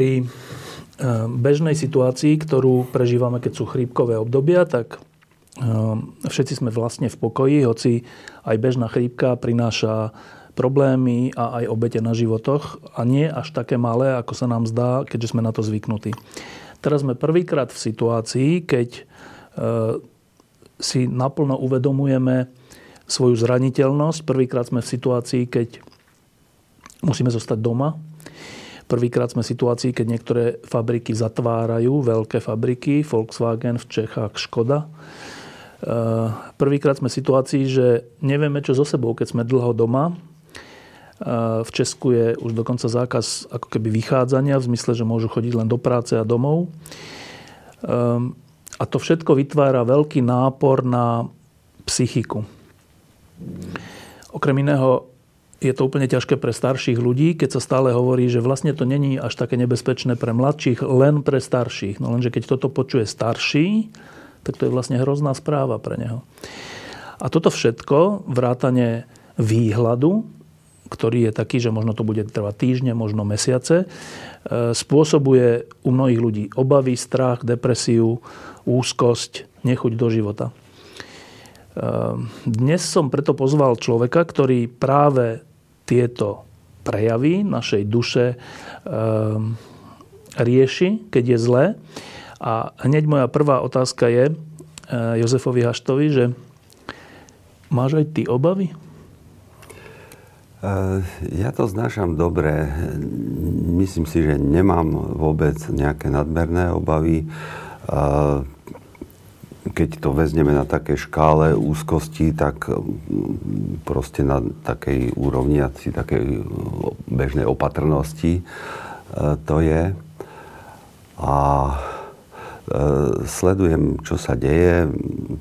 Pri eh, bežnej situácii, ktorú prežívame, keď sú chrípkové obdobia, tak eh, všetci sme vlastne v pokoji, hoci aj bežná chrípka prináša problémy a aj obete na životoch a nie až také malé, ako sa nám zdá, keďže sme na to zvyknutí. Teraz sme prvýkrát v situácii, keď eh, si naplno uvedomujeme svoju zraniteľnosť. Prvýkrát sme v situácii, keď musíme zostať doma, Prvýkrát sme v situácii, keď niektoré fabriky zatvárajú, veľké fabriky, Volkswagen v Čechách, Škoda. E, prvýkrát sme v situácii, že nevieme, čo so sebou, keď sme dlho doma. E, v Česku je už dokonca zákaz ako keby vychádzania, v zmysle, že môžu chodiť len do práce a domov. E, a to všetko vytvára veľký nápor na psychiku. Okrem iného je to úplne ťažké pre starších ľudí, keď sa stále hovorí, že vlastne to není až také nebezpečné pre mladších, len pre starších. No lenže keď toto počuje starší, tak to je vlastne hrozná správa pre neho. A toto všetko, vrátane výhľadu, ktorý je taký, že možno to bude trvať týždne, možno mesiace, e, spôsobuje u mnohých ľudí obavy, strach, depresiu, úzkosť, nechuť do života. E, dnes som preto pozval človeka, ktorý práve tieto prejavy našej duše um, rieši, keď je zlé. A hneď moja prvá otázka je uh, Jozefovi Haštovi, že máš aj ty obavy? Uh, ja to znášam dobre. Myslím si, že nemám vôbec nejaké nadmerné obavy. Keď to vezmeme na také škále úzkosti, tak mm, proste na takej úrovni, asi takej bežnej opatrnosti e, to je. A e, sledujem, čo sa deje.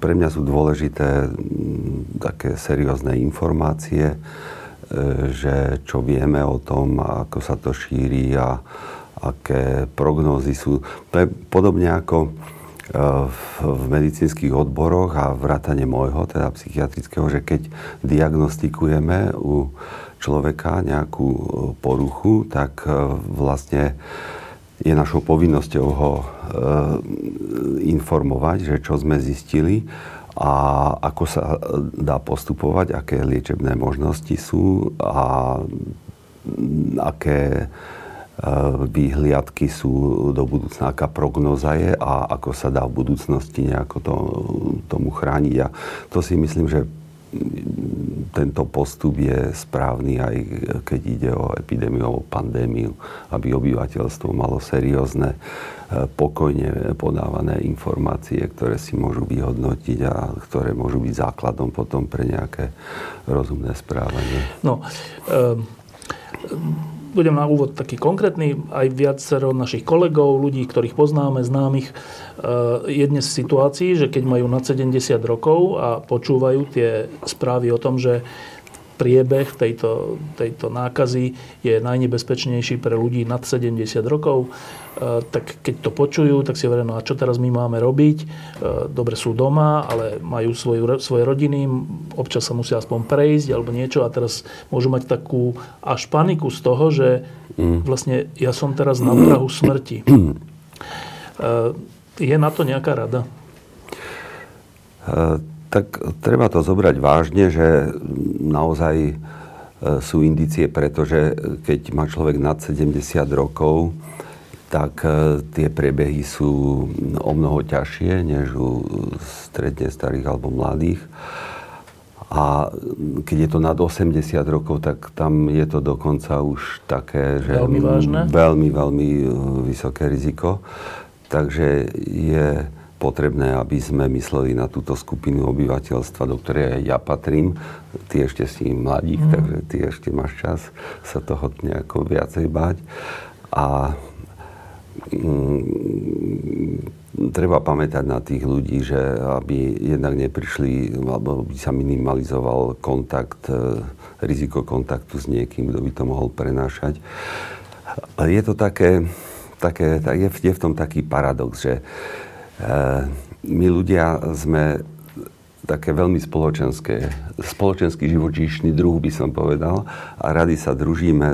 Pre mňa sú dôležité mm, také seriózne informácie, e, že čo vieme o tom, ako sa to šíri a aké prognózy sú. To je podobne ako v medicínskych odboroch a vrátane môjho, teda psychiatrického, že keď diagnostikujeme u človeka nejakú e, poruchu, tak e, vlastne je našou povinnosťou ho e, informovať, že čo sme zistili a ako sa dá postupovať, aké liečebné možnosti sú a aké výhliadky sú do budúcna, aká prognoza je a ako sa dá v budúcnosti nejako to, tomu chrániť. A to si myslím, že tento postup je správny aj keď ide o epidémiu, o pandémiu, aby obyvateľstvo malo seriózne, e, pokojne podávané informácie, ktoré si môžu vyhodnotiť a ktoré môžu byť základom potom pre nejaké rozumné správanie. No, um budem na úvod taký konkrétny, aj viacero našich kolegov, ľudí, ktorých poznáme, známych, eh, je dnes v situácii, že keď majú nad 70 rokov a počúvajú tie správy o tom, že priebeh tejto, tejto nákazy je najnebezpečnejší pre ľudí nad 70 rokov, e, tak keď to počujú, tak si hovoria, no a čo teraz my máme robiť? E, dobre sú doma, ale majú svoju, svoje rodiny, občas sa musia aspoň prejsť alebo niečo a teraz môžu mať takú až paniku z toho, že mm. vlastne ja som teraz na prahu smrti. E, je na to nejaká rada? Tak treba to zobrať vážne, že naozaj e, sú indície, pretože keď má človek nad 70 rokov, tak e, tie prebehy sú o mnoho ťažšie než u stredne starých alebo mladých. A keď je to nad 80 rokov, tak tam je to dokonca už také, že veľmi vážne? Veľmi, veľmi e, vysoké riziko. Takže je potrebné, aby sme mysleli na túto skupinu obyvateľstva, do ktorej aj ja patrím. Ty ešte si mladík, mm. takže ty ešte máš čas sa toho nejako viacej báť. A mm, treba pamätať na tých ľudí, že aby jednak neprišli, alebo by sa minimalizoval kontakt, e, riziko kontaktu s niekým, kto by to mohol prenášať. Je to také, také je, je v tom taký paradox, že my ľudia sme také veľmi spoločenské, spoločenský živočíšny druh by som povedal a rady sa družíme,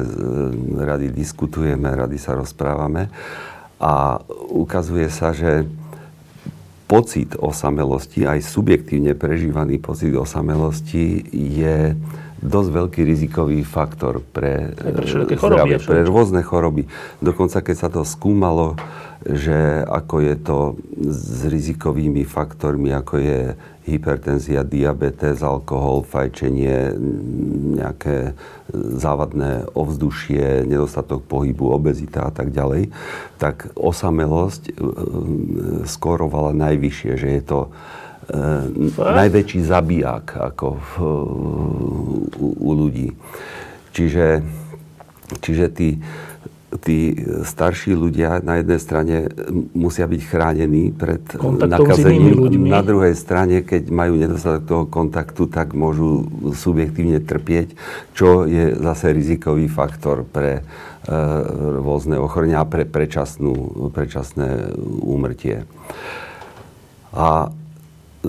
rady diskutujeme, rady sa rozprávame. A ukazuje sa, že pocit osamelosti, aj subjektívne prežívaný pocit osamelosti je dosť veľký rizikový faktor pre, pre, choroby, pre rôzne choroby. Dokonca keď sa to skúmalo, že ako je to s rizikovými faktormi, ako je hypertenzia, diabetes, alkohol, fajčenie, nejaké závadné ovzdušie, nedostatok pohybu, obezita a tak ďalej, tak osamelosť e, e, skorovala najvyššie, že je to e, najväčší zabijak ako v, u, u ľudí. Čiže, čiže tí tí starší ľudia na jednej strane musia byť chránení pred nakazením. Na druhej strane, keď majú nedostatok toho kontaktu, tak môžu subjektívne trpieť, čo je zase rizikový faktor pre e, rôzne ochorenia a pre predčasnú, predčasné úmrtie. A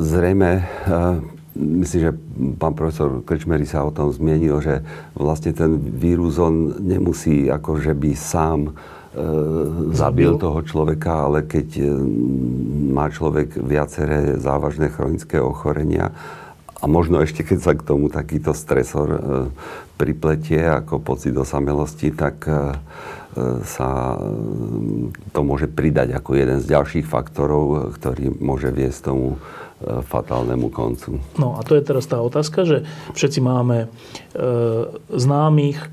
zrejme e, myslím, že pán profesor Krčmery sa o tom zmienil, že vlastne ten vírus on nemusí akože by sám e, zabil toho človeka, ale keď e, má človek viaceré závažné chronické ochorenia a možno ešte keď sa k tomu takýto stresor pripletie ako pocit osamelosti, tak sa to môže pridať ako jeden z ďalších faktorov, ktorý môže viesť tomu fatálnemu koncu. No a to je teraz tá otázka, že všetci máme e, známych, e,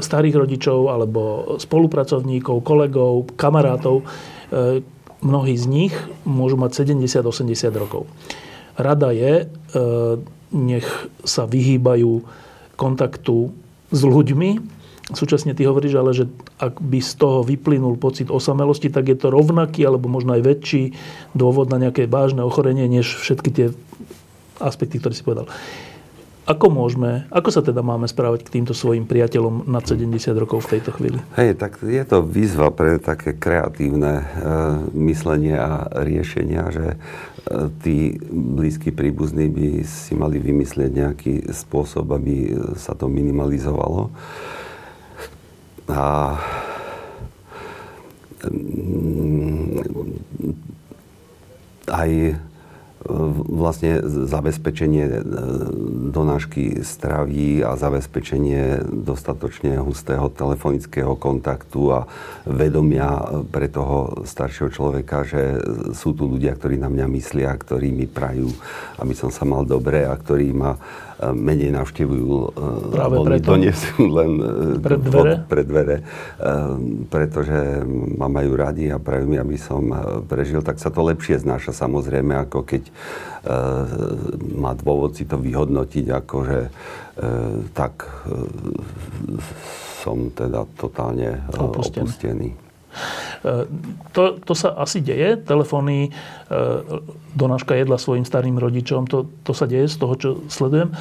starých rodičov alebo spolupracovníkov, kolegov, kamarátov. E, mnohí z nich môžu mať 70-80 rokov. Rada je, e, nech sa vyhýbajú kontaktu s ľuďmi, Súčasne ty hovoríš ale, že ak by z toho vyplynul pocit osamelosti, tak je to rovnaký alebo možno aj väčší dôvod na nejaké vážne ochorenie, než všetky tie aspekty, ktoré si povedal. Ako môžeme, ako sa teda máme správať k týmto svojim priateľom nad 70 rokov v tejto chvíli? Hej, tak je to výzva pre také kreatívne e, myslenie a riešenia, že e, tí blízki príbuzní by si mali vymyslieť nejaký spôsob, aby sa to minimalizovalo. A mm, aj vlastne zabezpečenie e, donášky straví a zabezpečenie dostatočne hustého telefonického kontaktu a vedomia pre toho staršieho človeka, že sú tu ľudia, ktorí na mňa myslia, ktorí mi prajú, aby som sa mal dobre a ktorí ma menej navštevujú, e, Práve alebo preto? donesú len e, pred dvere? Pod, pred dvere, e, pretože ma majú radi a prajú mi, aby som prežil, tak sa to lepšie znáša samozrejme, ako keď má dôvod si to vyhodnotiť, ako že tak som teda totálne opustený. opustený. To, to sa asi deje. Telefóny, e, donáška jedla svojim starým rodičom, to, to sa deje z toho, čo sledujem. E,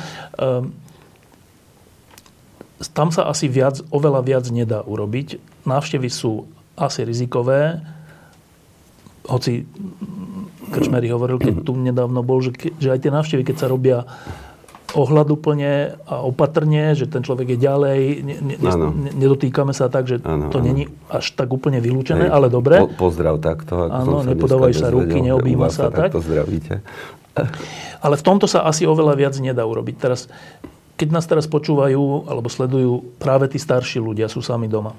tam sa asi viac, oveľa viac nedá urobiť. Návštevy sú asi rizikové, hoci Krčmery hovoril, keď tu nedávno bol, že, že aj tie návštevy, keď sa robia ohľaduplne a opatrne, že ten človek je ďalej, ne, ne, ne, nedotýkame sa tak, že ano, to není až tak úplne vylúčené, Hej, ale dobre. Po, pozdrav takto. Áno, nepodávajú sa ruky, neobjíma sa tak. zdravíte. Ale v tomto sa asi oveľa viac nedá urobiť. Teraz, keď nás teraz počúvajú alebo sledujú práve tí starší ľudia, sú sami doma.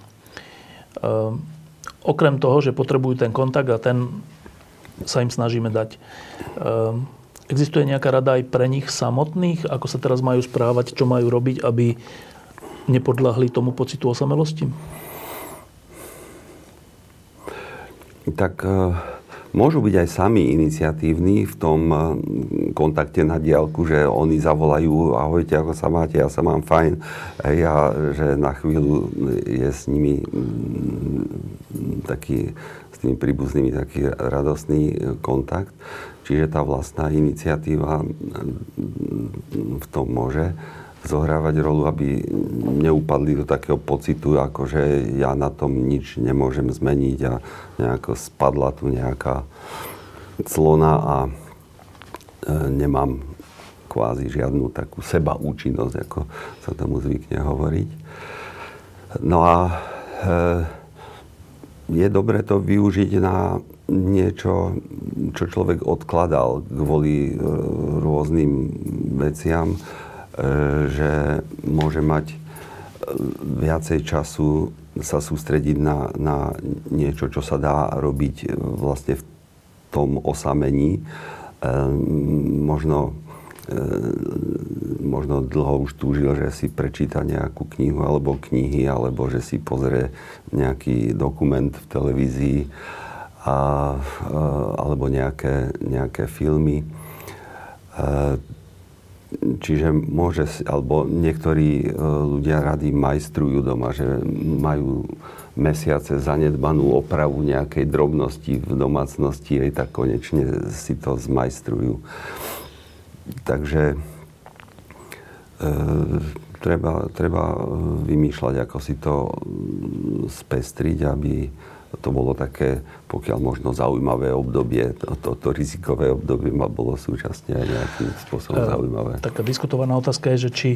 Um, okrem toho, že potrebujú ten kontakt a ten sa im snažíme dať. Um, Existuje nejaká rada aj pre nich samotných, ako sa teraz majú správať, čo majú robiť, aby nepodľahli tomu pocitu osamelosti? Tak e, môžu byť aj sami iniciatívni v tom eh, kontakte na diálku, že oni zavolajú, ahojte, ako sa máte, ja sa mám fajn. Ja, že na chvíľu je s nimi mm, taký, s tými príbuznými taký radostný kontakt. Čiže tá vlastná iniciatíva v tom môže zohrávať rolu, aby neupadli do takého pocitu, ako že ja na tom nič nemôžem zmeniť a nejako spadla tu nejaká clona a e, nemám kvázi žiadnu takú seba účinnosť, ako sa tomu zvykne hovoriť. No a e, je dobre to využiť na niečo, čo človek odkladal kvôli e, rôznym veciam E, že môže mať e, viacej času sa sústrediť na, na niečo, čo sa dá robiť vlastne v tom osamení. Možno, možno dlho už túžil, že si prečíta nejakú knihu alebo knihy, alebo že si pozrie nejaký dokument v televízii a, alebo nejaké, nejaké filmy Čiže môže, alebo niektorí e, ľudia rady majstrujú doma, že majú mesiace zanedbanú opravu nejakej drobnosti v domácnosti, aj tak konečne si to zmajstrujú. Takže e, treba, treba vymýšľať, ako si to spestriť, aby to bolo také, pokiaľ možno zaujímavé obdobie, toto to, to rizikové obdobie ma bolo súčasne aj nejakým spôsobom e, zaujímavé. Taká diskutovaná otázka je, že či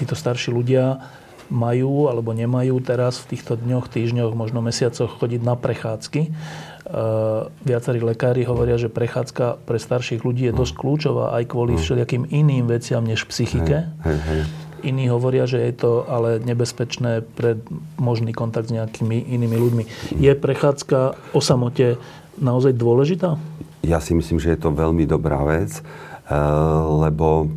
títo starší ľudia majú alebo nemajú teraz v týchto dňoch, týždňoch, možno mesiacoch chodiť na prechádzky. E, viacerí lekári hovoria, že prechádzka pre starších ľudí je dosť kľúčová aj kvôli mm. všelijakým iným veciam než psychike. Hej, hej, hej. Iní hovoria, že je to ale nebezpečné pre možný kontakt s nejakými inými ľuďmi. Je prechádzka o samote naozaj dôležitá? Ja si myslím, že je to veľmi dobrá vec, eh, lebo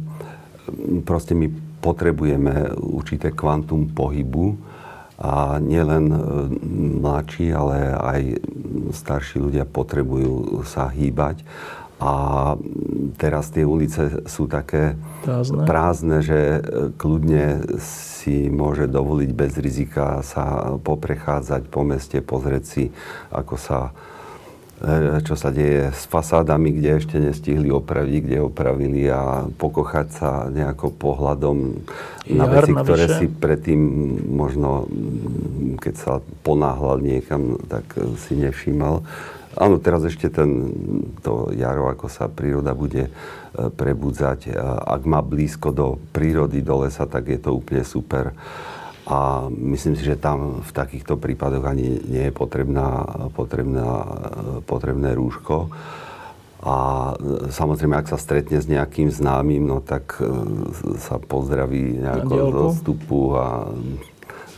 proste my potrebujeme určité kvantum pohybu a nielen eh, mladší, ale aj starší ľudia potrebujú sa hýbať a teraz tie ulice sú také prázdne, prázdne že e, kľudne si môže dovoliť bez rizika sa poprechádzať po meste, pozrieť si, ako sa e, čo sa deje s fasádami, kde ešte nestihli opraviť, kde opravili a pokochať sa nejako pohľadom na Jar veci, ktoré si predtým možno, keď sa ponáhľal niekam, tak si nevšímal. Áno, teraz ešte ten, to jaro, ako sa príroda bude e, prebudzať. Ak má blízko do prírody, do lesa, tak je to úplne super. A myslím si, že tam v takýchto prípadoch ani nie je potrebná, potrebná, potrebné rúško. A e, samozrejme, ak sa stretne s nejakým známym, no tak e, sa pozdraví nejako zo vstupu a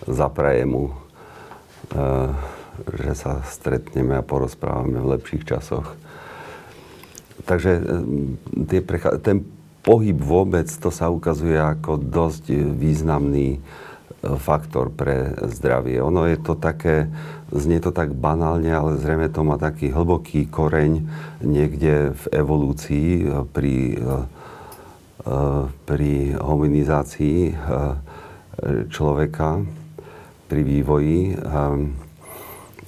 zapraje mu že sa stretneme a porozprávame v lepších časoch. Takže e, ten pohyb vôbec, to sa ukazuje ako dosť významný e, faktor pre zdravie. Ono je to také, znie to tak banálne, ale zrejme to má taký hlboký koreň niekde v evolúcii e, pri, pri hominizácii človeka, pri vývoji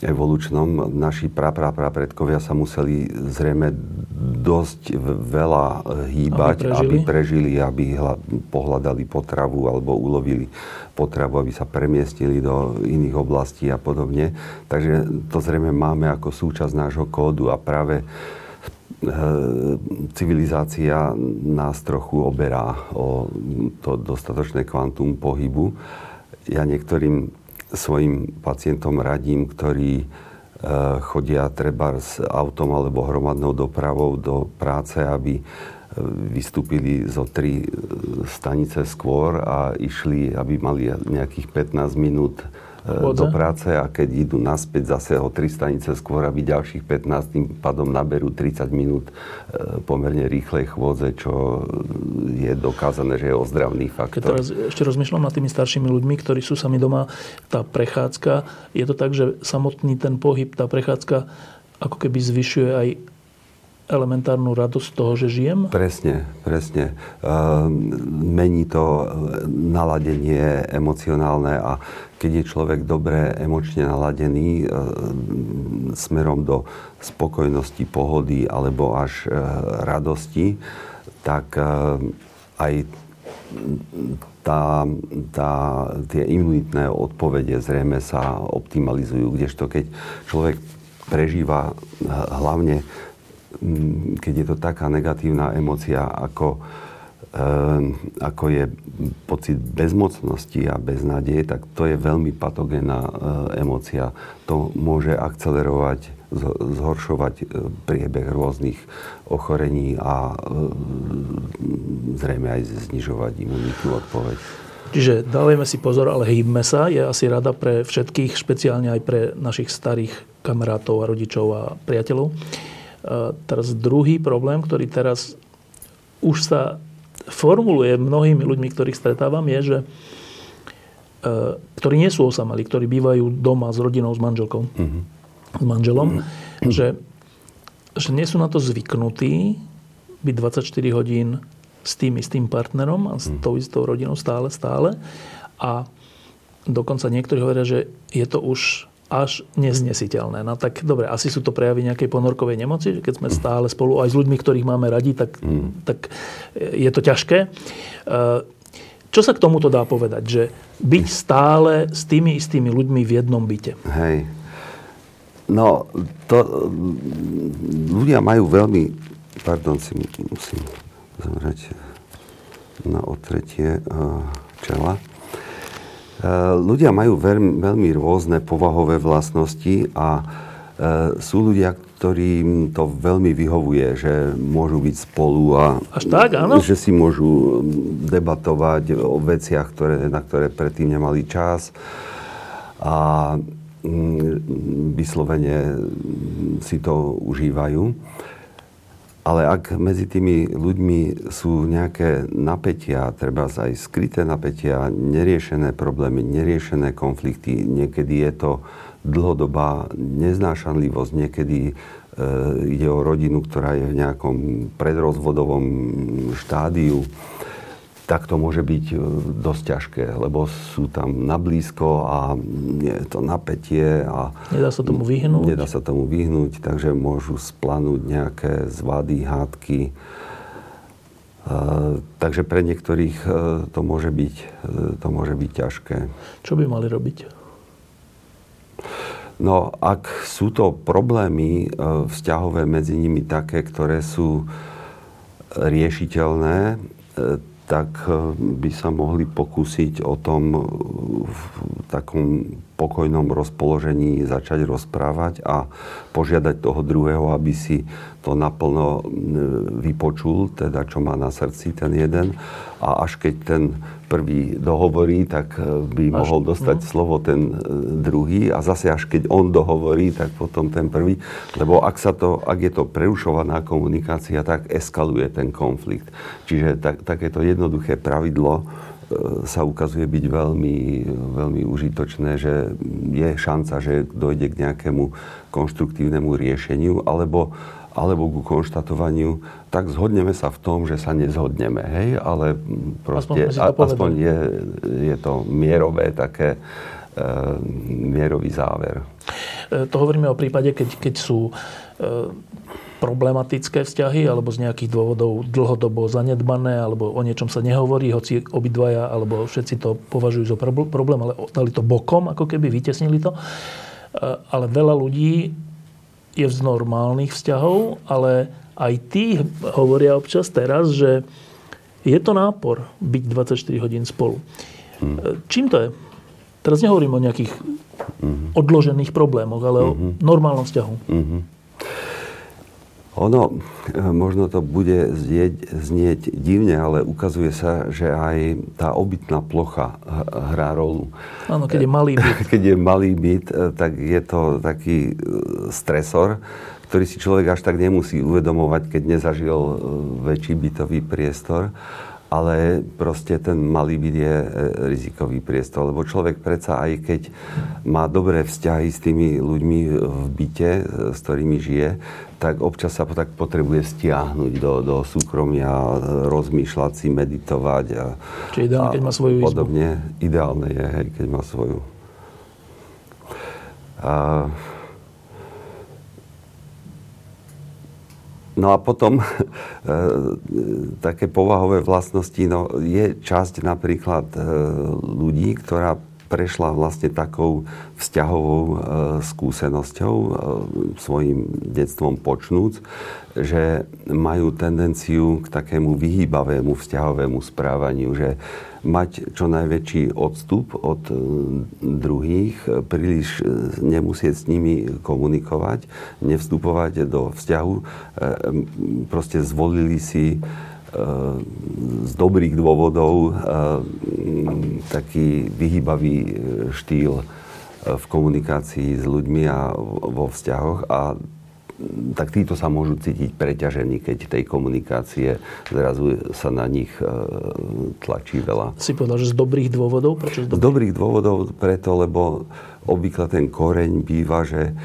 evolučnom naši predkovia sa museli zrejme dosť veľa hýbať, aby prežili, aby, prežili, aby hla, pohľadali potravu alebo ulovili potravu, aby sa premiestnili do iných oblastí a podobne. Takže to zrejme máme ako súčasť nášho kódu a práve e, civilizácia nás trochu oberá o to dostatočné kvantum pohybu. Ja niektorým svojim pacientom radím, ktorí e, chodia treba s autom alebo hromadnou dopravou do práce, aby e, vystúpili zo tri e, stanice skôr a išli, aby mali nejakých 15 minút Vodze. do práce a keď idú naspäť zase o 3 stanice skôr, aby ďalších 15 tým pádom naberú 30 minút e, pomerne rýchlej chôdze, čo je dokázané, že je ozdravný faktor. Keď teraz ešte rozmýšľam nad tými staršími ľuďmi, ktorí sú sami doma, tá prechádzka, je to tak, že samotný ten pohyb, tá prechádzka ako keby zvyšuje aj elementárnu radosť toho, že žijem? Presne, presne. Uh, mení to naladenie emocionálne a keď je človek dobre emočne naladený uh, smerom do spokojnosti, pohody alebo až uh, radosti, tak aj tá, tá, tie imunitné odpovede zrejme sa optimalizujú, kdežto keď človek prežíva hlavne keď je to taká negatívna emocia, ako, ako je pocit bezmocnosti a beznádeje, tak to je veľmi patogénna eh, emocia. To môže akcelerovať, zhoršovať eh, priebeh rôznych ochorení a eh, zrejme aj znižovať imunitnú odpoveď. Čiže dávajme si pozor, ale hýbme sa. Je asi rada pre všetkých, špeciálne aj pre našich starých kamarátov a rodičov a priateľov. Teraz druhý problém, ktorý teraz už sa formuluje mnohými ľuďmi, ktorých stretávam, je, že e, ktorí nie sú osamelí, ktorí bývajú doma s rodinou, s manželkou, mm-hmm. s manželom, mm-hmm. že, že nie sú na to zvyknutí byť 24 hodín s tým istým partnerom a s mm. tou istou rodinou stále, stále. A dokonca niektorí hovoria, že je to už až neznesiteľné. No tak dobre, asi sú to prejavy nejakej ponorkovej nemoci, že keď sme stále spolu aj s ľuďmi, ktorých máme radi, tak, mm. tak je to ťažké. E, čo sa k tomuto dá povedať? Že byť stále s tými istými ľuďmi v jednom byte. Hej. No, to, ľudia majú veľmi... Pardon, si musím zomrieť na otretie e, čela. Eh, ľudia majú veľmi, rôzne povahové vlastnosti a eh, sú ľudia, ktorým to veľmi vyhovuje, že môžu byť spolu a Až tak, áno? že si môžu mm, debatovať o veciach, ktoré, na ktoré predtým nemali čas a mm, vyslovene si to užívajú. Ale ak medzi tými ľuďmi sú nejaké napätia, treba aj skryté napätia, neriešené problémy, neriešené konflikty, niekedy je to dlhodobá neznášanlivosť, niekedy e, ide o rodinu, ktorá je v nejakom predrozvodovom štádiu, tak to môže byť e, dosť ťažké, lebo sú tam nablízko a je to napätie a... Nedá sa tomu vyhnúť? Nedá sa tomu vyhnúť, takže môžu splanúť nejaké zvady, hádky. E, takže pre niektorých e, to môže, byť, to môže byť ťažké. Čo by mali robiť? No, ak sú to problémy vzťahové medzi nimi také, ktoré sú riešiteľné, tak eh, by sa mohli pokúsiť o tom eh, v takom pokojnom rozpoložení začať rozprávať a požiadať toho druhého, aby si to naplno vypočul, teda čo má na srdci ten jeden. A až keď ten prvý dohovorí, tak by až, mohol dostať no. slovo ten druhý a zase až keď on dohovorí, tak potom ten prvý. Lebo ak, sa to, ak je to prerušovaná komunikácia, tak eskaluje ten konflikt. Čiže tak, takéto jednoduché pravidlo e, sa ukazuje byť veľmi, veľmi užitočné, že je šanca, že dojde k nejakému konštruktívnemu riešeniu alebo, alebo ku konštatovaniu, tak zhodneme sa v tom, že sa nezhodneme, hej, ale proste aspoň, aspoň je, je to mierové také, e, mierový záver. E, to hovoríme o prípade, keď, keď sú e, problematické vzťahy alebo z nejakých dôvodov dlhodobo zanedbané alebo o niečom sa nehovorí, hoci obidvaja alebo všetci to považujú za problém, ale dali to bokom, ako keby vytesnili to. E, ale veľa ľudí je z normálnych vzťahov, ale aj tí hovoria občas teraz, že je to nápor byť 24 hodín spolu. Hmm. Čím to je? Teraz nehovorím o nejakých hmm. odložených problémoch, ale o mhm. normálnom vzťahu. Hmm. Ono, e, možno to bude znieť, znieť divne, ale ukazuje sa, že aj tá obytná plocha hrá rolu. Áno, keď je malý byt. Keď je malý byt, e, tak je to taký stresor, ktorý si človek až tak nemusí uvedomovať, keď nezažil väčší bytový priestor. Ale proste ten malý byt je e, rizikový priestor, lebo človek predsa aj keď má dobré vzťahy s tými ľuďmi v byte, e, s ktorými žije, tak občas sa tak potrebuje stiahnuť do, do súkromia, rozmýšľať si, meditovať a, Čiže ideálne, keď má svoju podobne. Izbu. Ideálne je, hej, keď má svoju. A, No a potom e, také povahové vlastnosti, no je časť napríklad e, ľudí, ktorá prešla vlastne takou vzťahovou e, skúsenosťou, e, svojim detstvom počnúc, že majú tendenciu k takému vyhýbavému vzťahovému správaniu, že mať čo najväčší odstup od e, druhých, príliš nemusieť s nimi komunikovať, nevstupovať do vzťahu. Proste zvolili si z dobrých dôvodov taký vyhýbavý e, štýl e, v komunikácii s ľuďmi a vo vzťahoch a tak títo sa môžu cítiť preťažení, keď tej komunikácie zrazu sa na nich e, tlačí veľa. Si povedal, že z dobrých dôvodov? Prečo z dobrých? Z dobrých dôvodov preto, lebo obvykle ten koreň býva, že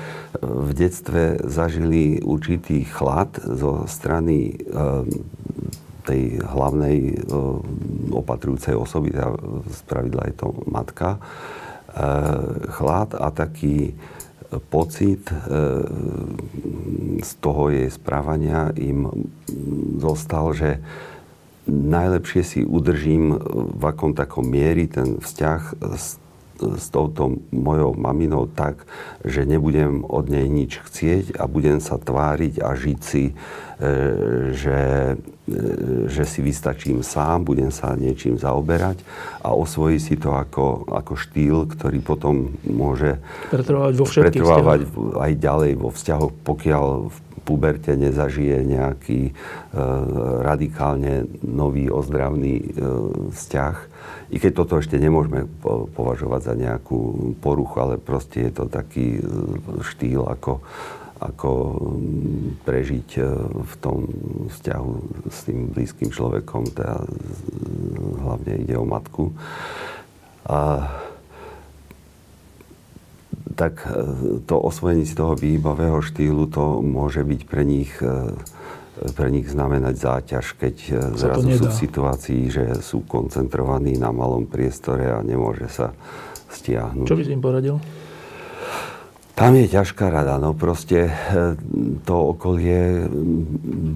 v detstve zažili určitý chlad zo strany tej hlavnej e, opatrujúcej osoby, teda z pravidla je to matka, e, chlad a taký pocit e, z toho jej správania im zostal, že najlepšie si udržím v akom takom miery ten vzťah s s touto mojou maminou tak, že nebudem od nej nič chcieť a budem sa tváriť a žiť si, že, že si vystačím sám, budem sa niečím zaoberať a osvojí si to ako, ako štýl, ktorý potom môže pretrvávať, vo pretrvávať aj ďalej vo vzťahoch, pokiaľ v puberte nezažije nejaký e, radikálne nový ozdravný e, vzťah. I keď toto ešte nemôžeme považovať za nejakú poruchu, ale proste je to taký e, štýl, ako, ako prežiť e, v tom vzťahu s tým blízkym človekom, teda hlavne ide o matku. A tak e, to osvojenie si toho výbavého štýlu, to môže byť pre nich, e, pre nich znamenať záťaž, keď e, zrazu sú v situácii, že sú koncentrovaní na malom priestore a nemôže sa stiahnuť. Čo by si im poradil? Tam je ťažká rada, no proste e, to okolie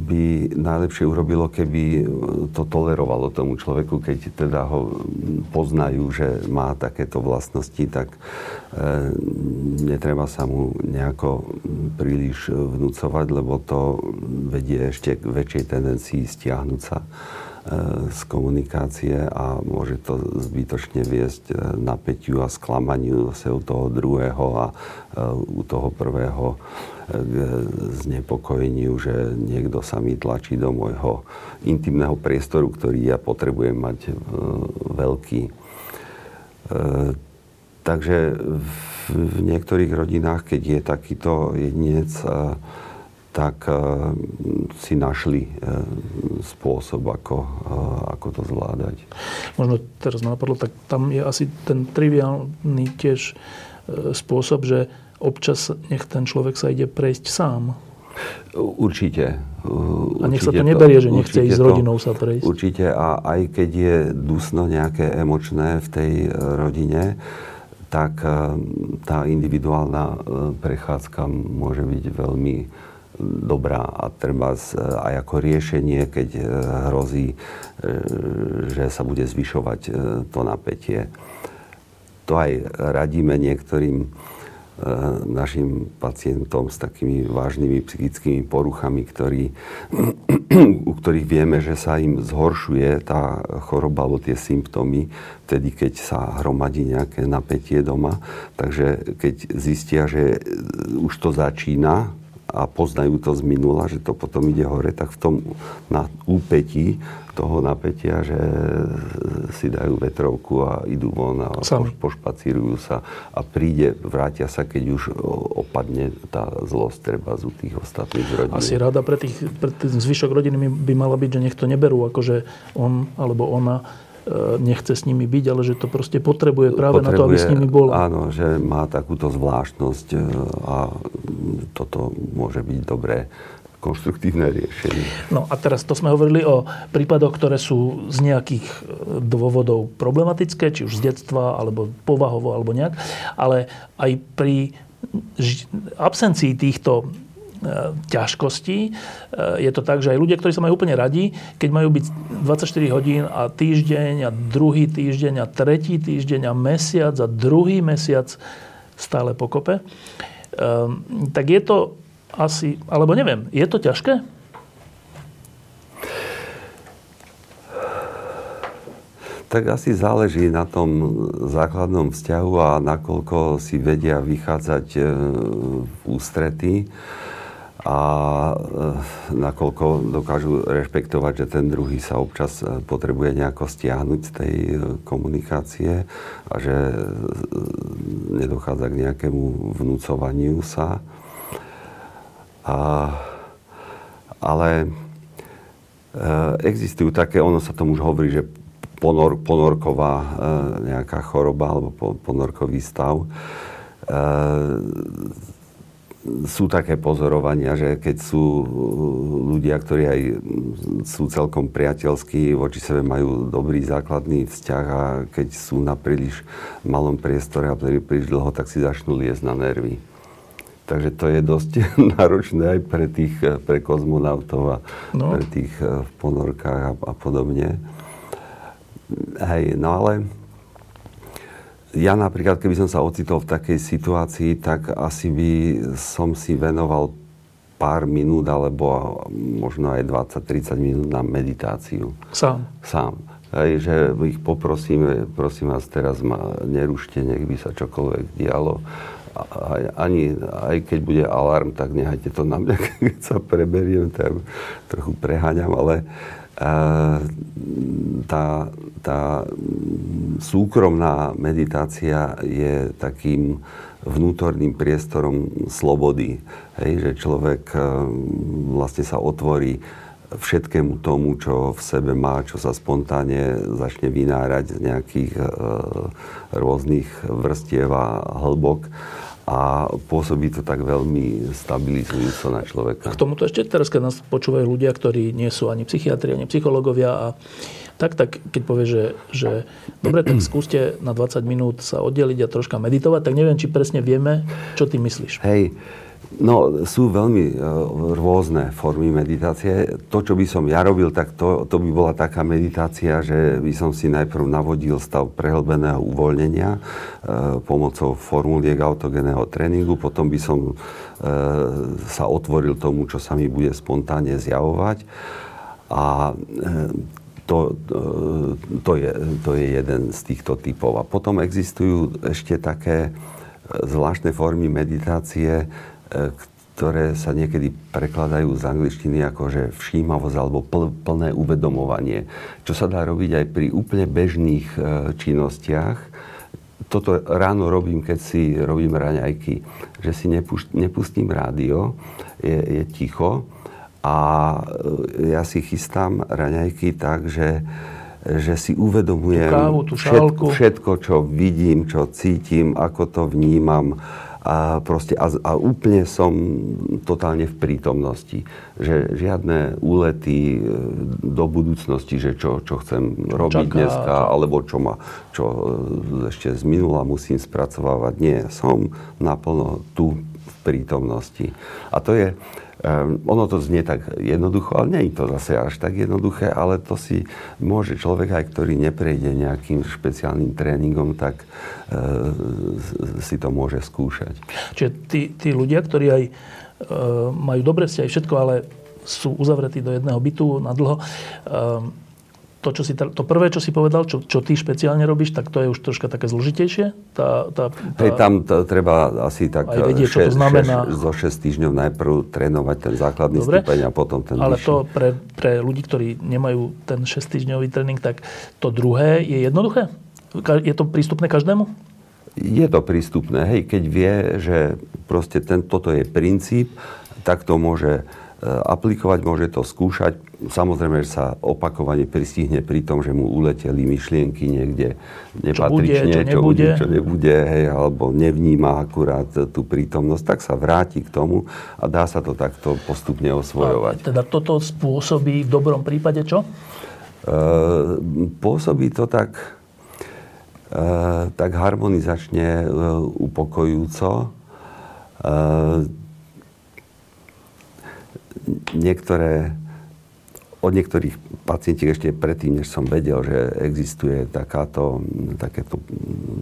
by najlepšie urobilo, keby to tolerovalo tomu človeku, keď teda ho poznajú, že má takéto vlastnosti, tak e, netreba sa mu nejako príliš vnúcovať, lebo to vedie ešte k väčšej tendencii stiahnuť sa z komunikácie a môže to zbytočne viesť e, napätiu a sklamaniu zase u toho druhého a e, u toho prvého k e, znepokojeniu, že niekto sa mi tlačí do môjho intimného priestoru, ktorý ja potrebujem mať veľký. Takže v niektorých rodinách, keď je takýto jedinec, tak eh, si našli eh, spôsob, ako, eh, ako to zvládať. Možno teraz napadlo, tak tam je asi ten triviálny tiež spôsob, že občas nech ten človek sa ide prejsť sám. Určite. A nech sa to neberie, že nechce ísť s rodinou sa prejsť. Určite a aj keď je dusno nejaké emočné v tej rodine, tak tá individuálna prechádzka môže byť veľmi dobrá a treba aj ako riešenie, keď e, hrozí, e, že sa bude zvyšovať e, to napätie. To aj radíme niektorým našim pacientom s takými vážnymi psychickými poruchami, ktorí, u ktorých vieme, že sa im zhoršuje tá choroba alebo tie symptómy vtedy, keď sa hromadí nejaké napätie doma. Takže keď zistia, že už to začína, a poznajú to z minula, že to potom ide hore, tak v tom na úpetí toho napätia, že si dajú vetrovku a idú von a Sami. pošpacírujú sa a príde, vrátia sa, keď už opadne tá zlosť treba z tých ostatných rodín. Asi rada pre, tých, pre tých zvyšok rodiny by mala byť, že nech to neberú, akože on alebo ona nechce s nimi byť, ale že to proste potrebuje práve potrebuje, na to, aby s nimi bol. Áno, že má takúto zvláštnosť e, a toto môže byť dobré konštruktívne riešenie. No a teraz to sme hovorili o prípadoch, ktoré sú z nejakých e, dôvodov problematické, či už z detstva, alebo povahovo, alebo nejak, ale aj pri absencii týchto e, ťažkostí. E, je to tak, že aj ľudia, ktorí sa majú úplne radi, keď majú byť 24 hodín a týždeň a druhý týždeň a tretí týždeň a mesiac a druhý mesiac stále pokope, tak je to asi, alebo neviem, je to ťažké? Tak asi záleží na tom základnom vzťahu a nakoľko si vedia vychádzať e, v ústrety a e, nakoľko dokážu rešpektovať, že ten druhý sa občas e, potrebuje nejako stiahnuť z tej komunikácie a že nedochádza k nejakému vnúcovaniu sa. A, ale existujú také, ono sa tomu už hovorí, že ponor, ponorková nejaká choroba alebo ponorkový stav. Sú také pozorovania, že keď sú ľudia, ktorí aj sú celkom priateľskí, voči sebe majú dobrý základný vzťah a keď sú na príliš malom priestore a príliš dlho, tak si začnú liesť na nervy. Takže to je dosť náročné aj pre tých, eh, pre kozmonautov a no. pre tých eh, v ponorkách a, a podobne. Hej, no ale ja napríklad, keby som sa ocitol v takej situácii, tak asi by som si venoval pár minút alebo možno aj 20-30 minút na meditáciu. Sám? Sám. Hej, že ich poprosím, prosím vás, teraz ma nerušte, nech by sa čokoľvek dialo aj, ani, aj keď bude alarm, tak nehajte to na mňa, keď sa preberiem, tak trochu preháňam, ale tá, tá súkromná meditácia je takým vnútorným priestorom slobody. Hej, že človek vlastne sa otvorí všetkému tomu, čo v sebe má, čo sa spontánne začne vynárať z nejakých e, rôznych vrstiev a hlbok a pôsobí to tak veľmi stabilizujúco na človeka. K tomuto ešte teraz, keď nás počúvajú ľudia, ktorí nie sú ani psychiatri, ani psychológovia a tak, tak keď povie, že, že dobre, tak skúste na 20 minút sa oddeliť a troška meditovať, tak neviem, či presne vieme, čo ty myslíš. Hej, No, sú veľmi uh, rôzne formy meditácie. To, čo by som ja robil, tak to, to by bola taká meditácia, že by som si najprv navodil stav prehlbeného uvoľnenia uh, pomocou formuliek autogeného tréningu, potom by som uh, sa otvoril tomu, čo sa mi bude spontánne zjavovať. A to, to, je, to je jeden z týchto typov. A potom existujú ešte také zvláštne formy meditácie, ktoré sa niekedy prekladajú z angličtiny ako že všímavosť alebo pl- plné uvedomovanie. Čo sa dá robiť aj pri úplne bežných e, činnostiach. Toto ráno robím, keď si robím raňajky, že si nepust- nepustím rádio, je, je ticho a e, ja si chystám raňajky tak, že že si uvedomujem tú kávu, tú všetko, všetko, čo vidím, čo cítim, ako to vnímam, a, proste, a, a úplne som totálne v prítomnosti. Že žiadne úlety e, do budúcnosti, že čo, čo chcem robiť Čaká. dneska, alebo čo, ma, čo e, ešte z minula musím spracovávať. Nie, som naplno tu v prítomnosti. A to je, Um, ono to znie tak jednoducho, ale nie je to zase až tak jednoduché, ale to si môže človek aj, ktorý neprejde nejakým špeciálnym tréningom, tak uh, si to môže skúšať. Čiže tí, tí ľudia, ktorí aj uh, majú dobre vzťahy, všetko, ale sú uzavretí do jedného bytu na dlho, uh, to, čo si, to prvé, čo si povedal, čo, čo ty špeciálne robíš, tak to je už troška také zložitejšie? Tá, tá, tá... Hej, tam to, treba asi tak vedieť, 6, čo to znamená. 6, zo 6 týždňov najprv trénovať ten základný Dobre, stupeň a potom ten Ale vyšší. to pre, pre ľudí, ktorí nemajú ten 6 týždňový tréning, tak to druhé je jednoduché? Je to prístupné každému? Je to prístupné. Hej, keď vie, že proste ten, toto je princíp, tak to môže aplikovať, môže to skúšať. Samozrejme, že sa opakovane pristihne pri tom, že mu uleteli myšlienky niekde nepatrične, čo, bude, čo, čo nebude, hej, alebo nevníma akurát tú prítomnosť, tak sa vráti k tomu a dá sa to takto postupne osvojovať. A teda toto spôsobí v dobrom prípade čo? E, pôsobí to tak, e, tak harmonizačne e, upokojúco. E, niektoré, od niektorých pacientiek ešte predtým, než som vedel, že existuje takáto, takéto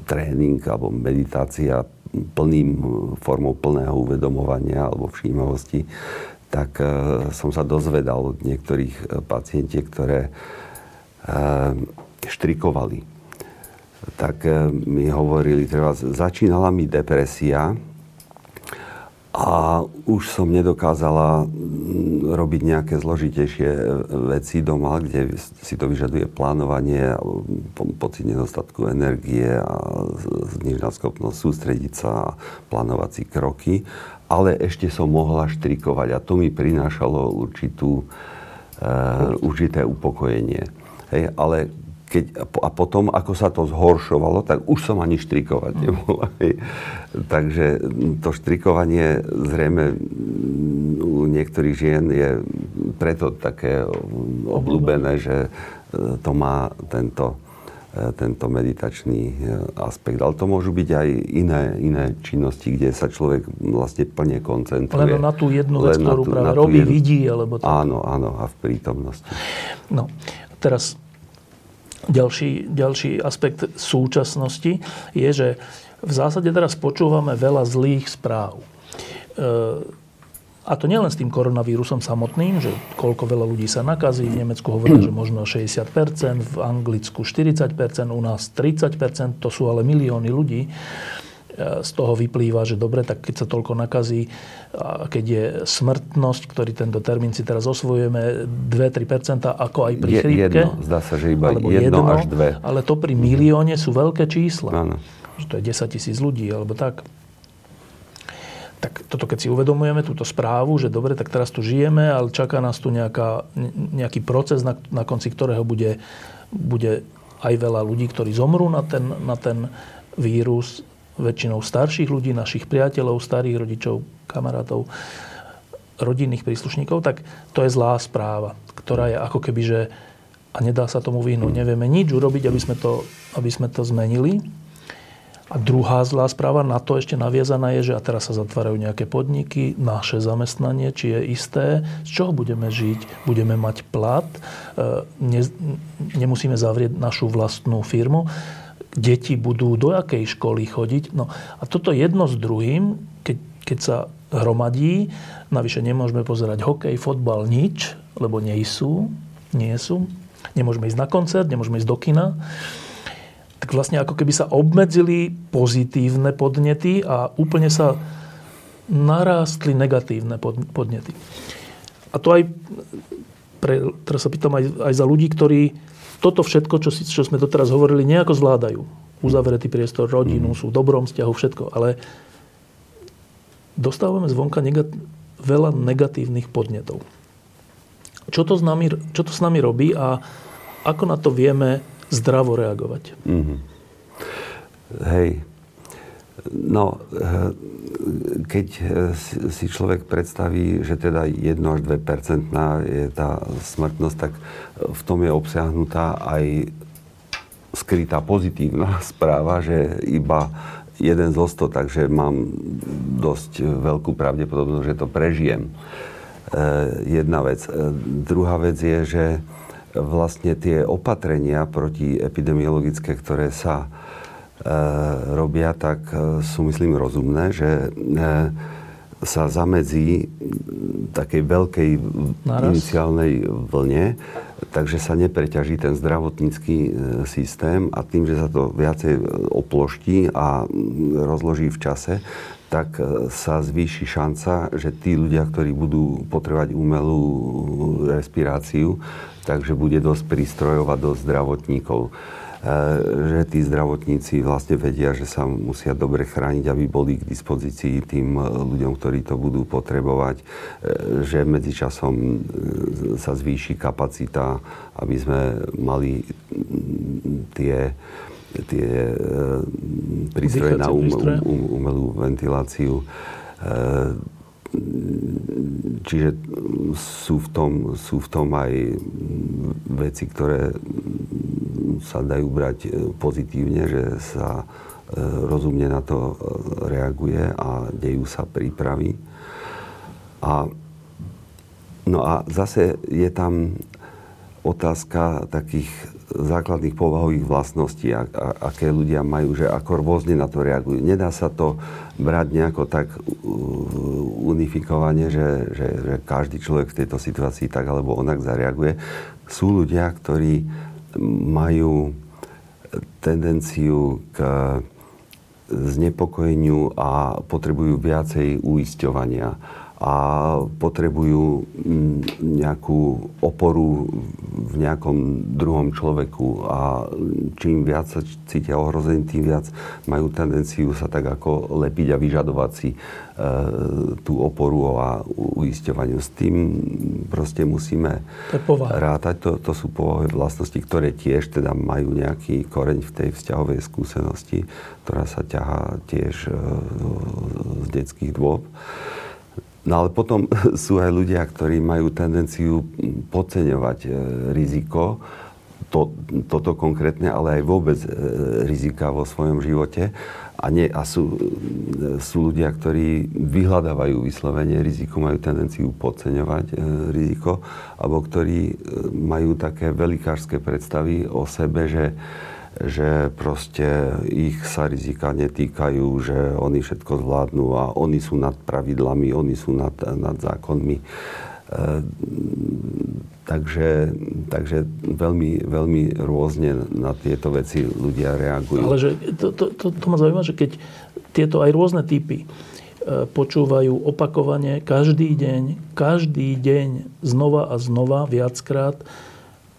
tréning alebo meditácia plným formou plného uvedomovania alebo všímavosti, tak uh, som sa dozvedal od niektorých e, pacientiek, ktoré uh, štrikovali. Tak mi hovorili, treba, začínala mi depresia, a už som nedokázala mm, robiť nejaké zložitejšie e, veci doma, kde si to vyžaduje plánovanie, pocit nedostatku energie a znižená schopnosť sústrediť sa a plánovať si kroky. Ale ešte som mohla štrikovať a to mi prinášalo určitú, uh, určité upokojenie. Hej, ale keď, a potom, ako sa to zhoršovalo, tak už som ani štrikovať mm. nemohla. Takže to štrikovanie zrejme u niektorých žien je preto také obľúbené, že e, to má tento, e, tento meditačný e, aspekt. Ale to môžu byť aj iné, iné činnosti, kde sa človek vlastne plne koncentruje. Len na tú jednu vec, ktorú tú, práve robí, jednu... vidí, alebo tak. Áno, áno, a v prítomnosti. No, teraz ďalší, ďalší aspekt súčasnosti je, že v zásade teraz počúvame veľa zlých správ. E, a to nielen s tým koronavírusom samotným, že koľko veľa ľudí sa nakazí. V Nemecku hovoria, že možno 60%, v Anglicku 40%, u nás 30%, to sú ale milióny ľudí. Z toho vyplýva, že dobre, tak keď sa toľko nakazí, keď je smrtnosť, ktorý tento termín si teraz osvojujeme, 2-3%, ako aj pri je, chrípke. Jedno, zdá sa, že iba jedno, jedno až dve. Ale to pri milióne sú veľké čísla. Áno. Že to je 10 tisíc ľudí, alebo tak. Tak toto keď si uvedomujeme, túto správu, že dobre, tak teraz tu žijeme, ale čaká nás tu nejaká, nejaký proces, na, na konci ktorého bude, bude aj veľa ľudí, ktorí zomrú na ten, na ten vírus, väčšinou starších ľudí, našich priateľov, starých rodičov, kamarátov, rodinných príslušníkov, tak to je zlá správa, ktorá je ako keby, že a nedá sa tomu vyhnúť. Nevieme nič urobiť, aby sme to, aby sme to zmenili. A druhá zlá správa, na to ešte naviazaná je, že a teraz sa zatvárajú nejaké podniky, naše zamestnanie, či je isté, z čoho budeme žiť, budeme mať plat, e, ne, nemusíme zavrieť našu vlastnú firmu deti budú do akej školy chodiť. No a toto jedno s druhým, keď, keď sa hromadí, navyše nemôžeme pozerať hokej, fotbal, nič, lebo nie sú, nie sú. Nemôžeme ísť na koncert, nemôžeme ísť do kina. Tak vlastne ako keby sa obmedzili pozitívne podnety a úplne sa narástli negatívne podnety. A to aj, pre, teraz sa pýtam aj, aj za ľudí, ktorí toto všetko, čo, si, čo sme doteraz hovorili, nejako zvládajú. Uzavretý priestor, rodinu, mm. sú v dobrom vzťahu, všetko. Ale dostávame zvonka negat- veľa negatívnych podnetov. Čo to, s nami, čo to s nami robí a ako na to vieme zdravo reagovať? Mm-hmm. Hej, No, eh, keď eh, si človek predstaví, že teda 1 až 2 je tá smrtnosť, tak eh, v tom je obsiahnutá aj skrytá pozitívna správa, že iba jeden zo 100, takže mám dosť veľkú pravdepodobnosť, že to prežijem. Jedna vec. Druhá vec je, že vlastne tie opatrenia protiepidemiologické, ktoré sa robia, tak e, sú, myslím, rozumné, že e, sa zamedzí takej veľkej Naraz. iniciálnej vlne, takže sa nepreťaží ten zdravotnícky systém a tým, že sa to viacej oploští a rozloží v čase, tak sa zvýši šanca, že tí ľudia, ktorí budú potrebovať umelú respiráciu, takže bude dosť prístrojov a dosť zdravotníkov. Eh, že tí zdravotníci vlastne vedia, že sa musia dobre chrániť, aby boli k dispozícii tým eh, ľuďom, ktorí to budú potrebovať, eh, že medzičasom sa zvýši kapacita, aby sme mali tie tie prístroje na um, um, umelú ventiláciu Čiže sú v, tom, sú v tom aj veci, ktoré sa dajú brať e, pozitívne, že sa e, rozumne na to e, reaguje a dejú sa prípravy. A, no a zase je tam otázka takých základných povahových vlastností, a, a, aké ľudia majú, že ako rôzne na to reagujú. Nedá sa to brať nejako tak unifikovane, že, že, že každý človek v tejto situácii tak alebo onak zareaguje. Sú ľudia, ktorí majú tendenciu k znepokojeniu a potrebujú viacej uisťovania a potrebujú mm, nejakú oporu v nejakom druhom človeku a čím viac sa cítia ohrození, tým viac majú tendenciu sa tak ako lepiť a vyžadovať si e, tú oporu a uisťovaniu. S tým proste musíme to rátať. To, to sú povahové vlastnosti, ktoré tiež teda majú nejaký koreň v tej vzťahovej skúsenosti, ktorá sa ťahá tiež e, z detských dôb. No ale potom sú aj ľudia, ktorí majú tendenciu podceňovať e, riziko, to, toto konkrétne, ale aj vôbec e, rizika vo svojom živote. A, nie, a sú, e, sú ľudia, ktorí vyhľadávajú vyslovene riziko, majú tendenciu podceňovať riziko, alebo ktorí majú také velikárske predstavy o sebe, že že proste ich sa rizika netýkajú, že oni všetko zvládnu a oni sú nad pravidlami, oni sú nad, nad zákonmi. E, takže, takže veľmi, veľmi rôzne na tieto veci ľudia reagujú. Ale že to, to, to, to ma zaujíma, že keď tieto aj rôzne typy e, počúvajú opakovane každý deň, každý deň znova a znova, viackrát,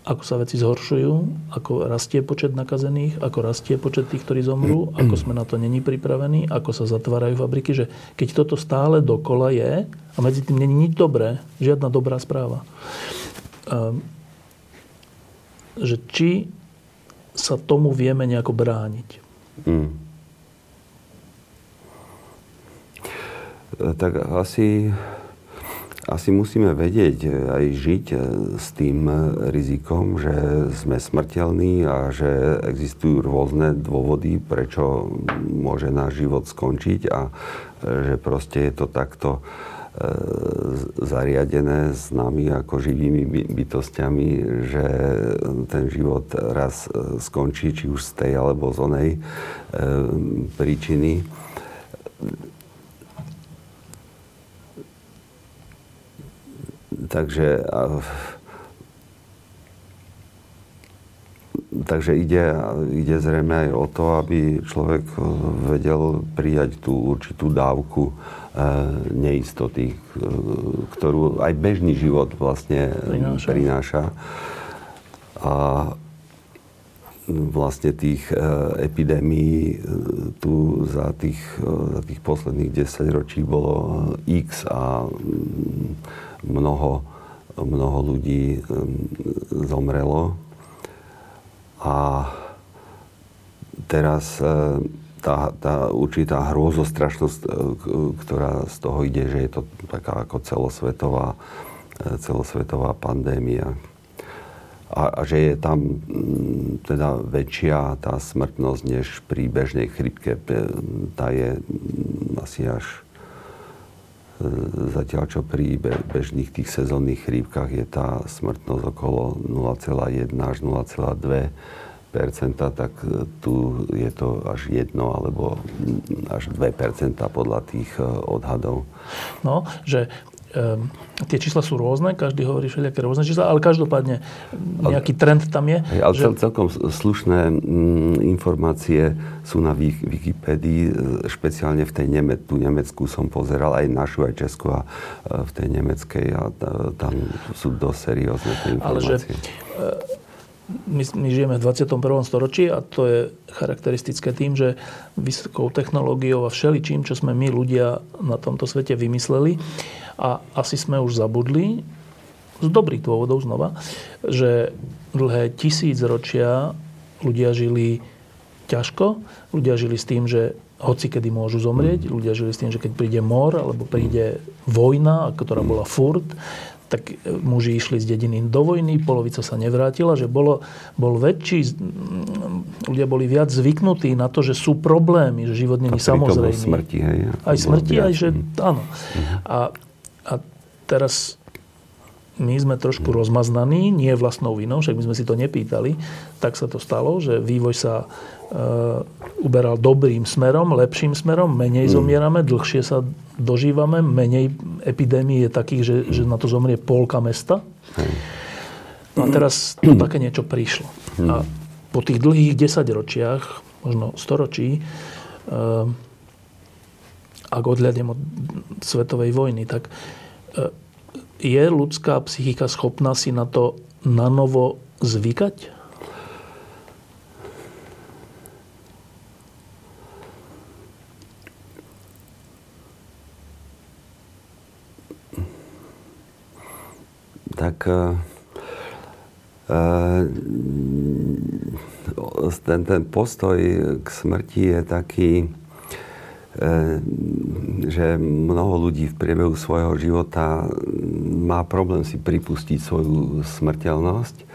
ako sa veci zhoršujú, ako rastie počet nakazených, ako rastie počet tých, ktorí zomrú, ako sme na to není pripravení, ako sa zatvárajú fabriky, že keď toto stále dokola je a medzi tým není nič dobré, žiadna dobrá správa, ehm, že či sa tomu vieme nejako brániť. Mm. Tak asi asi musíme vedieť e, aj žiť e, s tým e, rizikom, že sme smrteľní a že existujú rôzne dôvody, prečo môže náš život skončiť a že proste je to takto zariadené s nami ako živými bytostiami, že ten život raz skončí, či už z tej alebo z onej príčiny takže takže ide, ide zrejme aj o to, aby človek vedel prijať tú určitú dávku e, neistoty, ktorú aj bežný život vlastne prináša. prináša. A vlastne tých e, epidémií e, tu za tých, za tých posledných 10 ročí bolo X a mnoho, mnoho ľudí zomrelo. A teraz e, tá, tá určitá hrôzostrašnosť, e, ktorá z toho ide, že je to taká ako celosvetová, e, celosvetová pandémia. A, a že je tam teda väčšia tá smrtnosť než pri bežnej chrypke. Tá je asi až Zatiaľ, čo pri bežných tých sezónnych chrípkach je tá smrtnosť okolo 0,1 až 0,2 tak e, tu je to až 1 alebo až 2 podľa tých e, odhadov. No, že tie čísla sú rôzne, každý hovorí všelijaké rôzne čísla, ale každopádne nejaký trend tam je. Ale že... celkom slušné mm, informácie sú na Wikipedii, špeciálne v tej Neme- tu Nemecku som pozeral, aj našu, aj Česku a v tej nemeckej a tam sú dosť seriózne tie informácie. Ale že, my, my žijeme v 21. storočí a to je charakteristické tým, že vysokou technológiou a všeličím, čo sme my ľudia na tomto svete vymysleli a asi sme už zabudli, z dobrých dôvodov znova, že dlhé tisíc ročia ľudia žili ťažko, ľudia žili s tým, že hoci kedy môžu zomrieť, ľudia žili s tým, že keď príde mor alebo príde vojna, ktorá bola furt, tak muži išli z dediny do vojny, polovica sa nevrátila, že bolo, bol väčší, ľudia boli viac zvyknutí na to, že sú problémy, že život není samozrejmý. smrti, hej? Aj smrti, aj že áno. Mhm. A, a teraz my sme trošku mhm. rozmaznaní, nie vlastnou vinou, však my sme si to nepýtali, tak sa to stalo, že vývoj sa uberal dobrým smerom, lepším smerom, menej mm. zomierame, dlhšie sa dožívame, menej epidémií je takých, že, že na to zomrie polka mesta. No a teraz to také niečo prišlo. A po tých dlhých desaťročiach, možno storočí, eh, ak odhľadnem od svetovej vojny, tak eh, je ľudská psychika schopná si na to nanovo zvykať? Tak e, e, ten, ten postoj k smrti je taký, e, že mnoho ľudí v priebehu svojho života má problém si pripustiť svoju smrteľnosť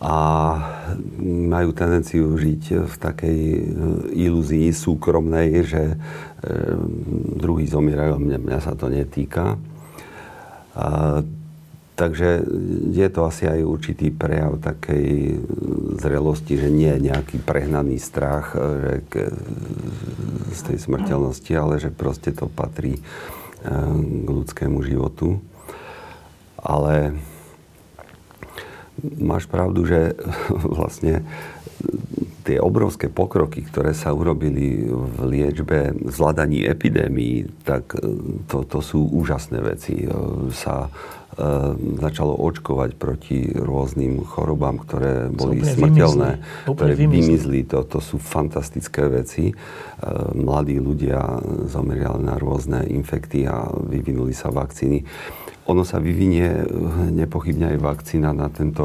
a majú tendenciu žiť v takej ilúzii súkromnej, že druhý zomierajú a mňa, mňa sa to netýka. A Takže je to asi aj určitý prejav takej zrelosti, že nie je nejaký prehnaný strach e, že k, z tej smrteľnosti, ale že proste to patrí k ľudskému životu. Ale máš pravdu, že vlastne tie obrovské pokroky, ktoré sa urobili v liečbe, v zvládaní epidémií, tak e, to, to sú úžasné veci. Sa E, začalo očkovať proti rôznym chorobám, ktoré boli smrteľné, vymizli. ktoré vymizli. To, to sú fantastické veci. E, mladí ľudia zomreli na rôzne infekty a vyvinuli sa vakcíny. Ono sa vyvinie nepochybne aj vakcína na tento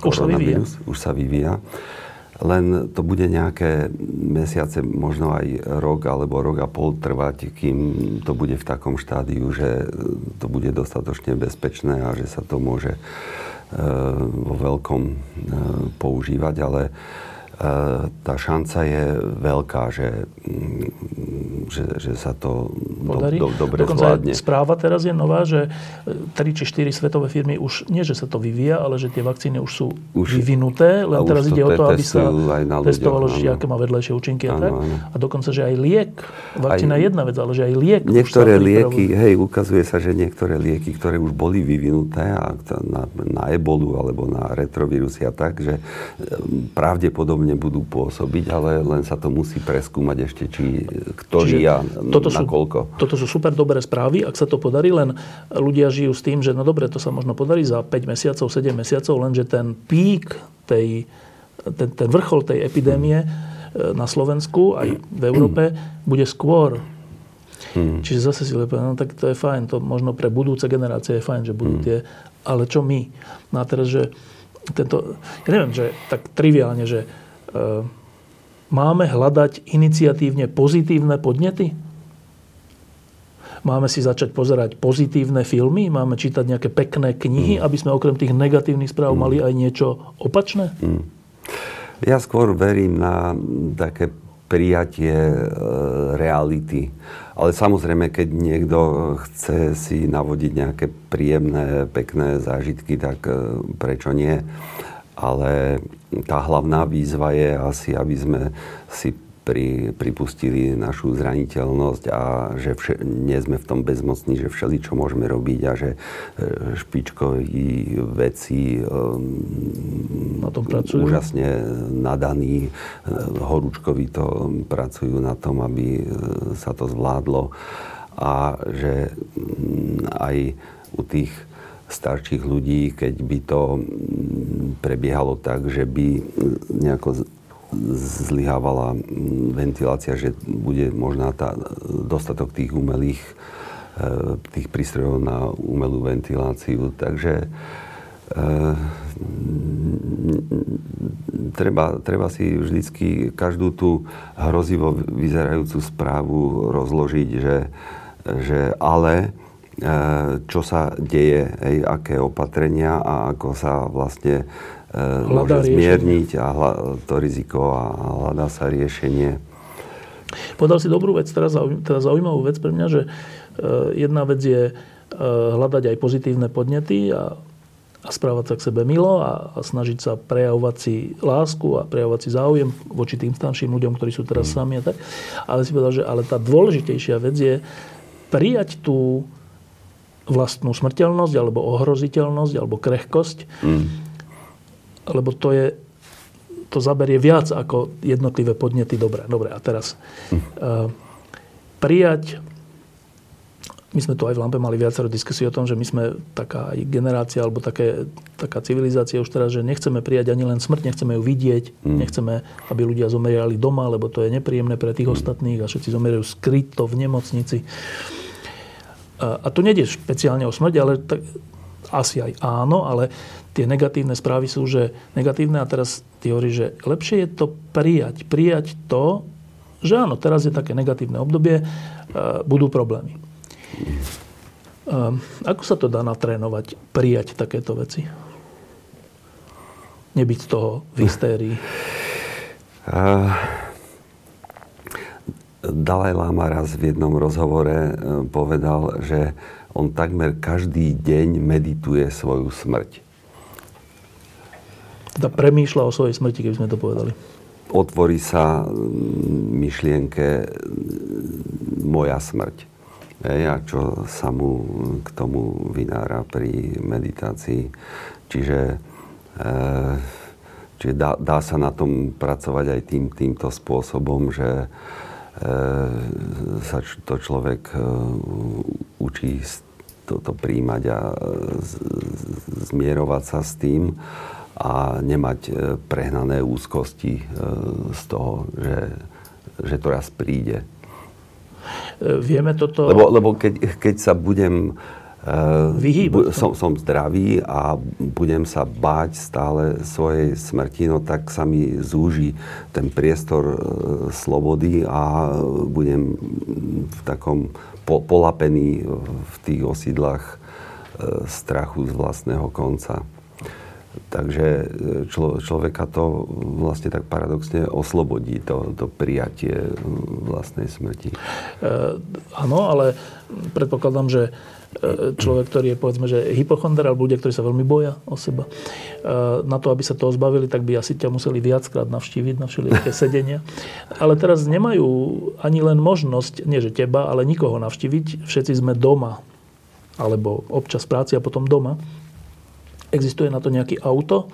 koronavírus. Už sa vyvíja. Už sa vyvíja len to bude nejaké mesiace, možno aj rok alebo rok a pol trvať, kým to bude v takom štádiu, že to bude dostatočne bezpečné a že sa to môže e, vo veľkom e, používať, ale E, tá šanca je veľká, že, že, že sa to Podarí. do, do, dobre Dokonca zvládne. správa teraz je nová, že 3 či 4 svetové firmy už, nie že sa to vyvíja, ale že tie vakcíny už sú už, vyvinuté, len teraz ide o to, aby sa testovalo, že aké má vedlejšie účinky a tak. A dokonca, že aj liek, vakcína je jedna vec, ale že aj liek Niektoré lieky, hej, ukazuje sa, že niektoré lieky, ktoré už boli vyvinuté a na, na ebolu alebo na retrovírusy a tak, že e, pravdepodobne nebudú pôsobiť, ale len sa to musí preskúmať ešte, či ktorý Čiže a toto na koľko. Toto sú super dobré správy, ak sa to podarí, len ľudia žijú s tým, že no dobre, to sa možno podarí za 5 mesiacov, 7 mesiacov, lenže ten pík, tej, ten, ten vrchol tej epidémie hmm. na Slovensku aj v Európe hmm. bude skôr. Hmm. Čiže zase si lepie, no tak to je fajn, to možno pre budúce generácie je fajn, že budú hmm. tie, ale čo my? No a teraz, že tento, ja neviem, že tak triviálne, že Ehm, máme hľadať iniciatívne pozitívne podnety? Máme si začať pozerať pozitívne filmy? Máme čítať nejaké pekné knihy, mm. aby sme okrem tých negatívnych správ mm. mali aj niečo opačné? Mm. Ja skôr verím na také prijatie e, reality. Ale samozrejme, keď niekto chce si navodiť nejaké príjemné, pekné zážitky, tak e, prečo nie? ale tá hlavná výzva je asi, aby sme si pri, pripustili našu zraniteľnosť a že vše, nie sme v tom bezmocní, že všeli, čo môžeme robiť a že e, špičkoví veci na tom pracujú. úžasne nadaní, e, horúčkoví to pracujú na tom, aby e, sa to zvládlo a že aj u tých starších ľudí, keď by to prebiehalo tak, že by nejako zlyhávala ventilácia, že bude možná tá, dostatok tých umelých e, tých prístrojov na umelú ventiláciu. Takže e, treba, treba si vždycky každú tú hrozivo vyzerajúcu správu rozložiť, že, že ale čo sa deje, hej, aké opatrenia a ako sa vlastne môže zmierniť a hľa, to riziko a hľadá sa riešenie. Podal si dobrú vec, teraz, teraz zaujímavú vec pre mňa, že e, jedna vec je e, hľadať aj pozitívne podnety a, a správať sa k sebe milo a, a snažiť sa prejavovať si lásku a prejavovať si záujem voči tým starším ľuďom, ktorí sú teraz mm. sami a tak. Ale si povedal, že ale tá dôležitejšia vec je prijať tú vlastnú smrteľnosť alebo ohroziteľnosť alebo krehkosť mm lebo to je to zaberie viac ako jednotlivé podnety. Dobre, dobre. A teraz uh, prijať my sme tu aj v Lampe mali viacero diskusí o tom, že my sme taká generácia alebo také, taká civilizácia už teraz, že nechceme prijať ani len smrť, nechceme ju vidieť, mm. nechceme, aby ľudia zomierali doma, lebo to je nepríjemné pre tých mm. ostatných a všetci zomierajú skryto v nemocnici. A, a tu nejde špeciálne o smrť, ale tak, asi aj áno, ale tie negatívne správy sú, že negatívne a teraz ty hovoríš, že lepšie je to prijať. Prijať to, že áno, teraz je také negatívne obdobie, e, budú problémy. E, ako sa to dá natrénovať, prijať takéto veci? Nebyť z toho v hystérii. Dalaj Lama raz v jednom rozhovore e, povedal, že on takmer každý deň medituje svoju smrť. Teda premýšľa o svojej smrti, keby sme to povedali. Otvorí sa myšlienke moja smrť. Hej, a čo sa mu k tomu vynára pri meditácii. Čiže, e, čiže dá, dá sa na tom pracovať aj tým, týmto spôsobom, že sa to človek e, učí toto príjmať a e, zmierovať sa s tým a nemať prehnané úzkosti z toho, že, že to raz príde. Vieme toto... Lebo, lebo keď, keď sa budem Vyhýbať. Som, som zdravý a budem sa báť stále svojej smrti, no tak sa mi zúži ten priestor e, slobody a budem v takom po, polapený v tých osídlach e, strachu z vlastného konca. Takže člo, človeka to vlastne tak paradoxne oslobodí, to, to prijatie vlastnej smrti. E, áno, ale predpokladám, že človek, ktorý je povedzme, že hypochonder, alebo ľudia, ktorí sa veľmi boja o seba. E, na to, aby sa toho zbavili, tak by asi ťa museli viackrát navštíviť na všelijaké sedenia. Ale teraz nemajú ani len možnosť, nie že teba, ale nikoho navštíviť. Všetci sme doma. Alebo občas práci a potom doma. Existuje na to nejaký auto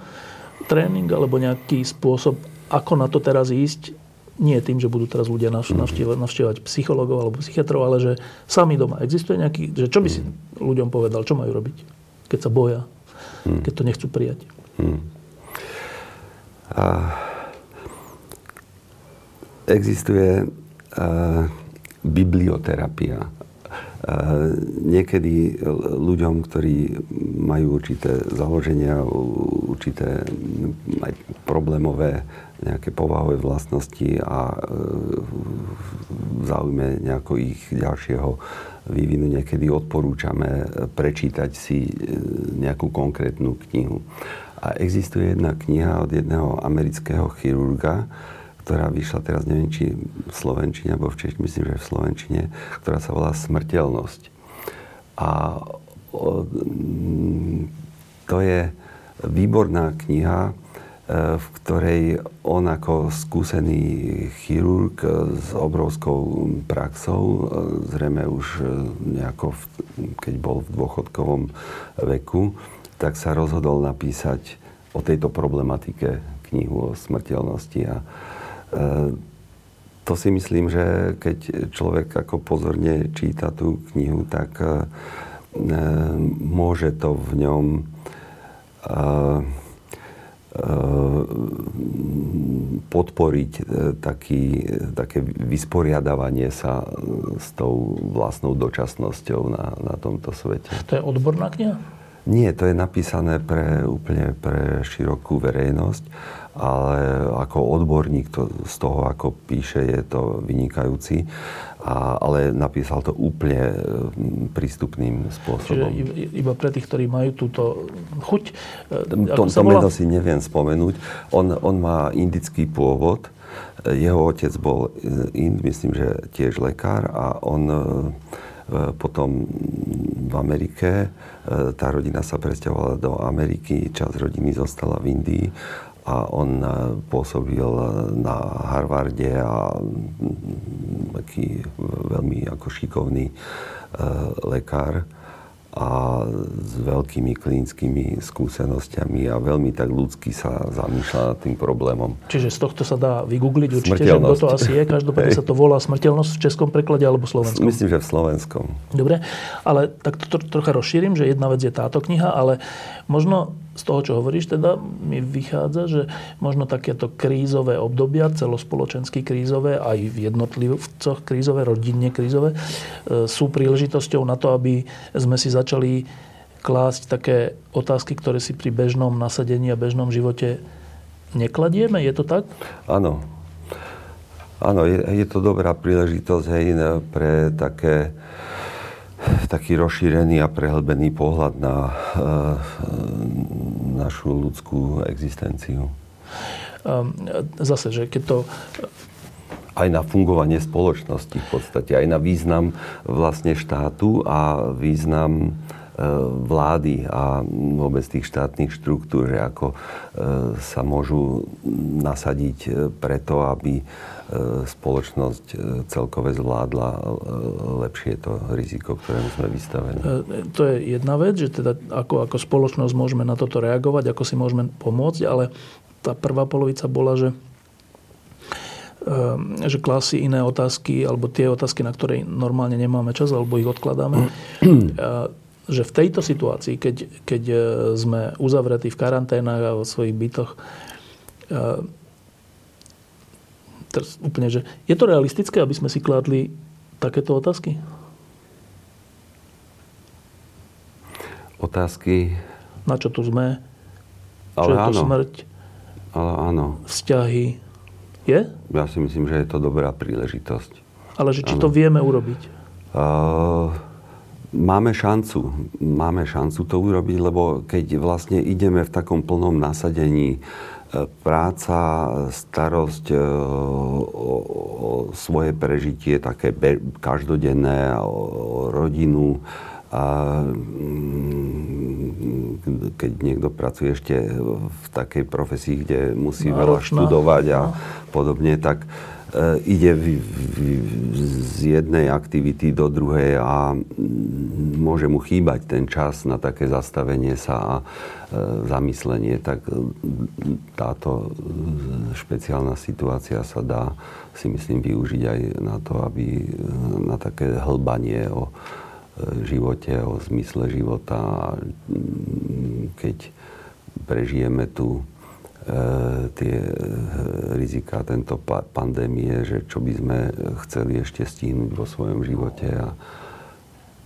tréning alebo nejaký spôsob, ako na to teraz ísť, nie tým, že budú teraz ľudia mhm. navštívať, psychologov alebo psychiatrov, ale že sami doma. Existuje nejaký, že čo by si mhm. ľuďom povedal, čo majú robiť, keď sa boja, mhm. keď to nechcú prijať? Hmm. A existuje a, biblioterapia. A, niekedy ľuďom, ktorí majú určité založenia, určité aj problémové nejaké povahové vlastnosti a e, v záujme nejako ich ďalšieho vývinu niekedy odporúčame prečítať si e, nejakú konkrétnu knihu. A existuje jedna kniha od jedného amerického chirurga, ktorá vyšla teraz, neviem, či v Slovenčine, alebo v Češtine, myslím, že v Slovenčine, ktorá sa volá Smrteľnosť. A to je výborná kniha, v ktorej on ako skúsený chirurg s obrovskou praxou, zrejme už nejako, keď bol v dôchodkovom veku, tak sa rozhodol napísať o tejto problematike knihu o smrteľnosti. A to si myslím, že keď človek ako pozorne číta tú knihu, tak môže to v ňom podporiť e, taký, také vysporiadavanie sa e, s tou vlastnou dočasnosťou na, na tomto svete. To je odborná kniha? Nie, to je napísané pre, úplne pre širokú verejnosť, ale ako odborník to, z toho, ako píše, je to vynikajúci a, ale napísal to úplne mm, prístupným spôsobom. Čiže iba pre tých, ktorí majú túto chuť? E, to, to meno si neviem spomenúť. On, on má indický pôvod. Jeho otec bol Ind, myslím, že tiež lekár a on e, potom v Amerike, e, tá rodina sa presťahovala do Ameriky, časť rodiny zostala v Indii a on eh, pôsobil na Harvarde a mm, taký veľmi ako šikovný lekár a s veľkými klinickými skúsenosťami a veľmi tak ľudsky sa zamýšľa nad tým problémom. Čiže z tohto sa dá vygoogliť určite, že kto to asi je. Každopádne sa to volá smrteľnosť v českom preklade alebo slovenskom? Myslím, že v slovenskom. Dobre, ale tak to trocha rozšírim, že jedna vec je táto kniha, ale možno z toho, čo hovoríš, teda mi vychádza, že možno takéto krízové obdobia, celospoločensky krízové, aj v jednotlivcoch krízové, rodinne krízové, e, sú príležitosťou na to, aby sme si začali klásť také otázky, ktoré si pri bežnom nasadení a bežnom živote nekladieme. Je to tak? Áno. Áno, je, je to dobrá príležitosť hej, pre také taký rozšírený a prehlbený pohľad na e, našu ľudskú existenciu. Zase, že keď to aj na fungovanie spoločnosti v podstate, aj na význam vlastne štátu a význam vlády a vôbec tých štátnych štruktúr, že ako e, sa môžu nasadiť preto, aby E, spoločnosť e, celkové zvládla e, lepšie to riziko, ktorému sme vystavení. To je jedna vec, že teda ako, ako spoločnosť môžeme na toto reagovať, ako si môžeme pomôcť, ale tá prvá polovica bola, že že klásy iné otázky, alebo tie otázky, na ktoré normálne nemáme čas, alebo ich odkladáme. že v tejto situácii, keď, keď sme uzavretí v karanténach a vo svojich bytoch, teraz úplne, že je to realistické, aby sme si kládli takéto otázky? Otázky? Na čo tu sme? Čo Ale je áno. smrť? Ale áno. Vzťahy? Je? Ja si myslím, že je to dobrá príležitosť. Ale že či áno. to vieme urobiť? Uh, máme šancu. Máme šancu to urobiť, lebo keď vlastne ideme v takom plnom nasadení práca, starosť e, o, svoje prežitie, také každodenné, o rodinu, a mm, keď niekto pracuje ešte v takej profesii, kde musí Náročná. veľa študovať a no. podobne, tak E, ide v, v, z jednej aktivity do druhej a môže mu chýbať ten čas na také zastavenie sa a e, zamyslenie, tak e, táto špeciálna situácia sa dá si myslím využiť aj na to, aby na také hlbanie o živote, o zmysle života. Keď prežijeme E, tie e, rizika tento pandémie, že čo by sme chceli ešte stihnúť vo svojom živote. A...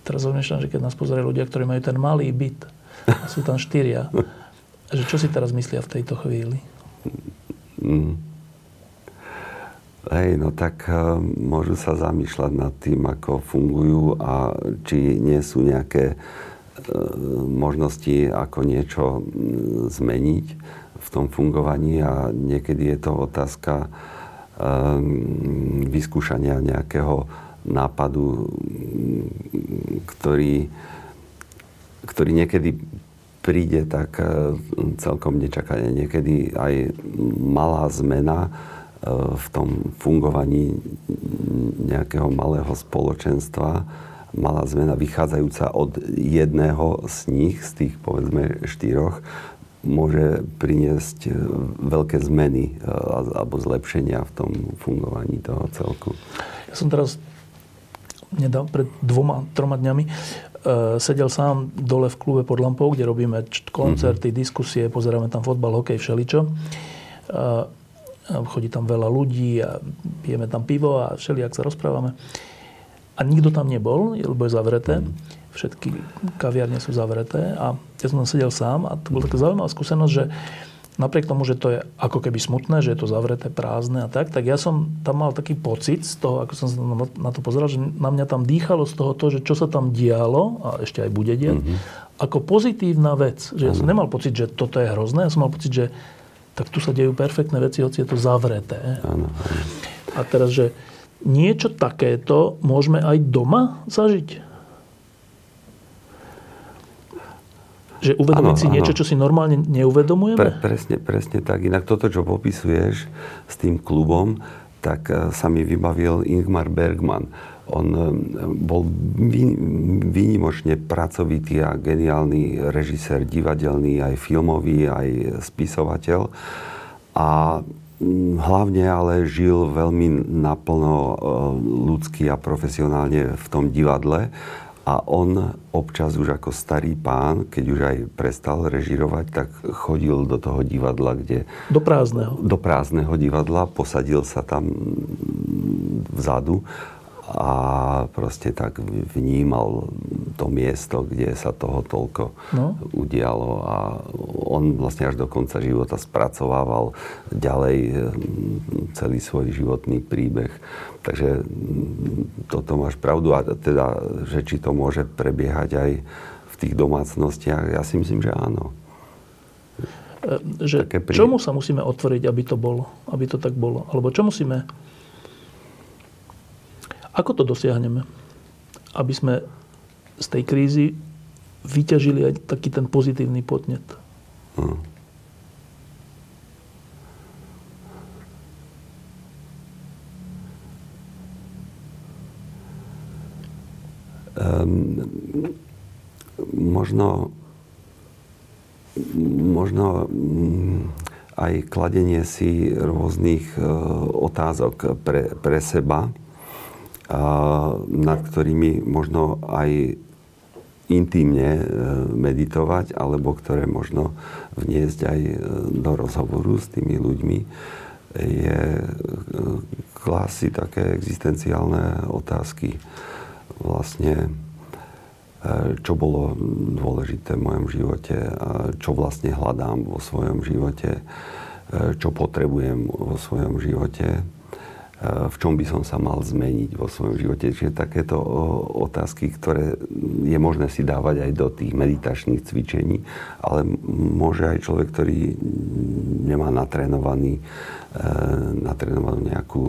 Teraz rozmýšľam, že keď nás pozerajú ľudia, ktorí majú ten malý byt, a sú tam štyria, že čo si teraz myslia v tejto chvíli? Mm. Hej, no tak uh, môžu sa zamýšľať nad tým, ako fungujú a či nie sú nejaké možnosti, ako niečo zmeniť v tom fungovaní a niekedy je to otázka um, vyskúšania nejakého nápadu, ktorý, ktorý niekedy príde tak celkom nečakane. Niekedy aj malá zmena v tom fungovaní nejakého malého spoločenstva malá zmena vychádzajúca od jedného z nich, z tých povedzme štyroch, môže priniesť e, veľké zmeny e, alebo zlepšenia v tom fungovaní toho celku. Ja som teraz nedal, pred dvoma, troma dňami uh, sedel sám dole v klube pod lampou, kde robíme koncerty, mm-hmm. diskusie, pozeráme tam fotbal, hokej, všeličo. Uh, chodí tam veľa ľudí a pijeme tam pivo a všelijak sa rozprávame. A nikto tam nebol, lebo je zavreté. Mm. Všetky kaviarne sú zavreté. A ja som tam sedel sám a to bola taká zaujímavá skúsenosť, že napriek tomu, že to je ako keby smutné, že je to zavreté, prázdne a tak, tak ja som tam mal taký pocit z toho, ako som sa na to pozeral, že na mňa tam dýchalo z toho to, že čo sa tam dialo a ešte aj bude diať, mm-hmm. ako pozitívna vec. Že ja som nemal pocit, že toto je hrozné, ja som mal pocit, že tak tu sa dejú perfektné veci, hoci je to zavreté. Ano, ano. A teraz, že niečo takéto môžeme aj doma zažiť? Že uvedomiť ano, si niečo, čo si normálne neuvedomujeme? Pre, presne, presne tak. Inak toto, čo popisuješ s tým klubom, tak e, sa mi vybavil Ingmar Bergman. On e, bol výnimočne pracovitý a geniálny režisér, divadelný, aj filmový, aj spisovateľ. A hlavne ale žil veľmi naplno e, ľudsky a profesionálne v tom divadle a on občas už ako starý pán, keď už aj prestal režirovať, tak chodil do toho divadla, kde... Do prázdneho. Do prázdneho divadla, posadil sa tam vzadu a proste tak vnímal to miesto, kde sa toho toľko no. udialo a on vlastne až do konca života spracovával ďalej hm, celý svoj životný príbeh. Takže hm, toto máš pravdu a teda, že či to môže prebiehať aj v tých domácnostiach, ja si myslím, že áno. E, že prí... čomu sa musíme otvoriť, aby to bolo, aby to tak bolo? Alebo čo musíme ako to dosiahneme? Aby sme z tej krízy vyťažili aj taký ten pozitívny podnet. Hmm. Um, možno, možno um, aj kladenie si rôznych uh, otázok pre, pre seba, nad ktorými možno aj intimne e, meditovať, alebo ktoré možno vniesť aj e, do rozhovoru s tými ľuďmi, je e, klásy také existenciálne otázky. Vlastne, čo bolo dôležité v mojom živote, čo vlastne hľadám vo svojom živote, čo potrebujem vo svojom živote v čom by som sa mal zmeniť vo svojom živote. Čiže takéto otázky, ktoré je možné si dávať aj do tých meditačných cvičení, ale môže aj človek, ktorý nemá natrénovaný, e, natrénovanú nejakú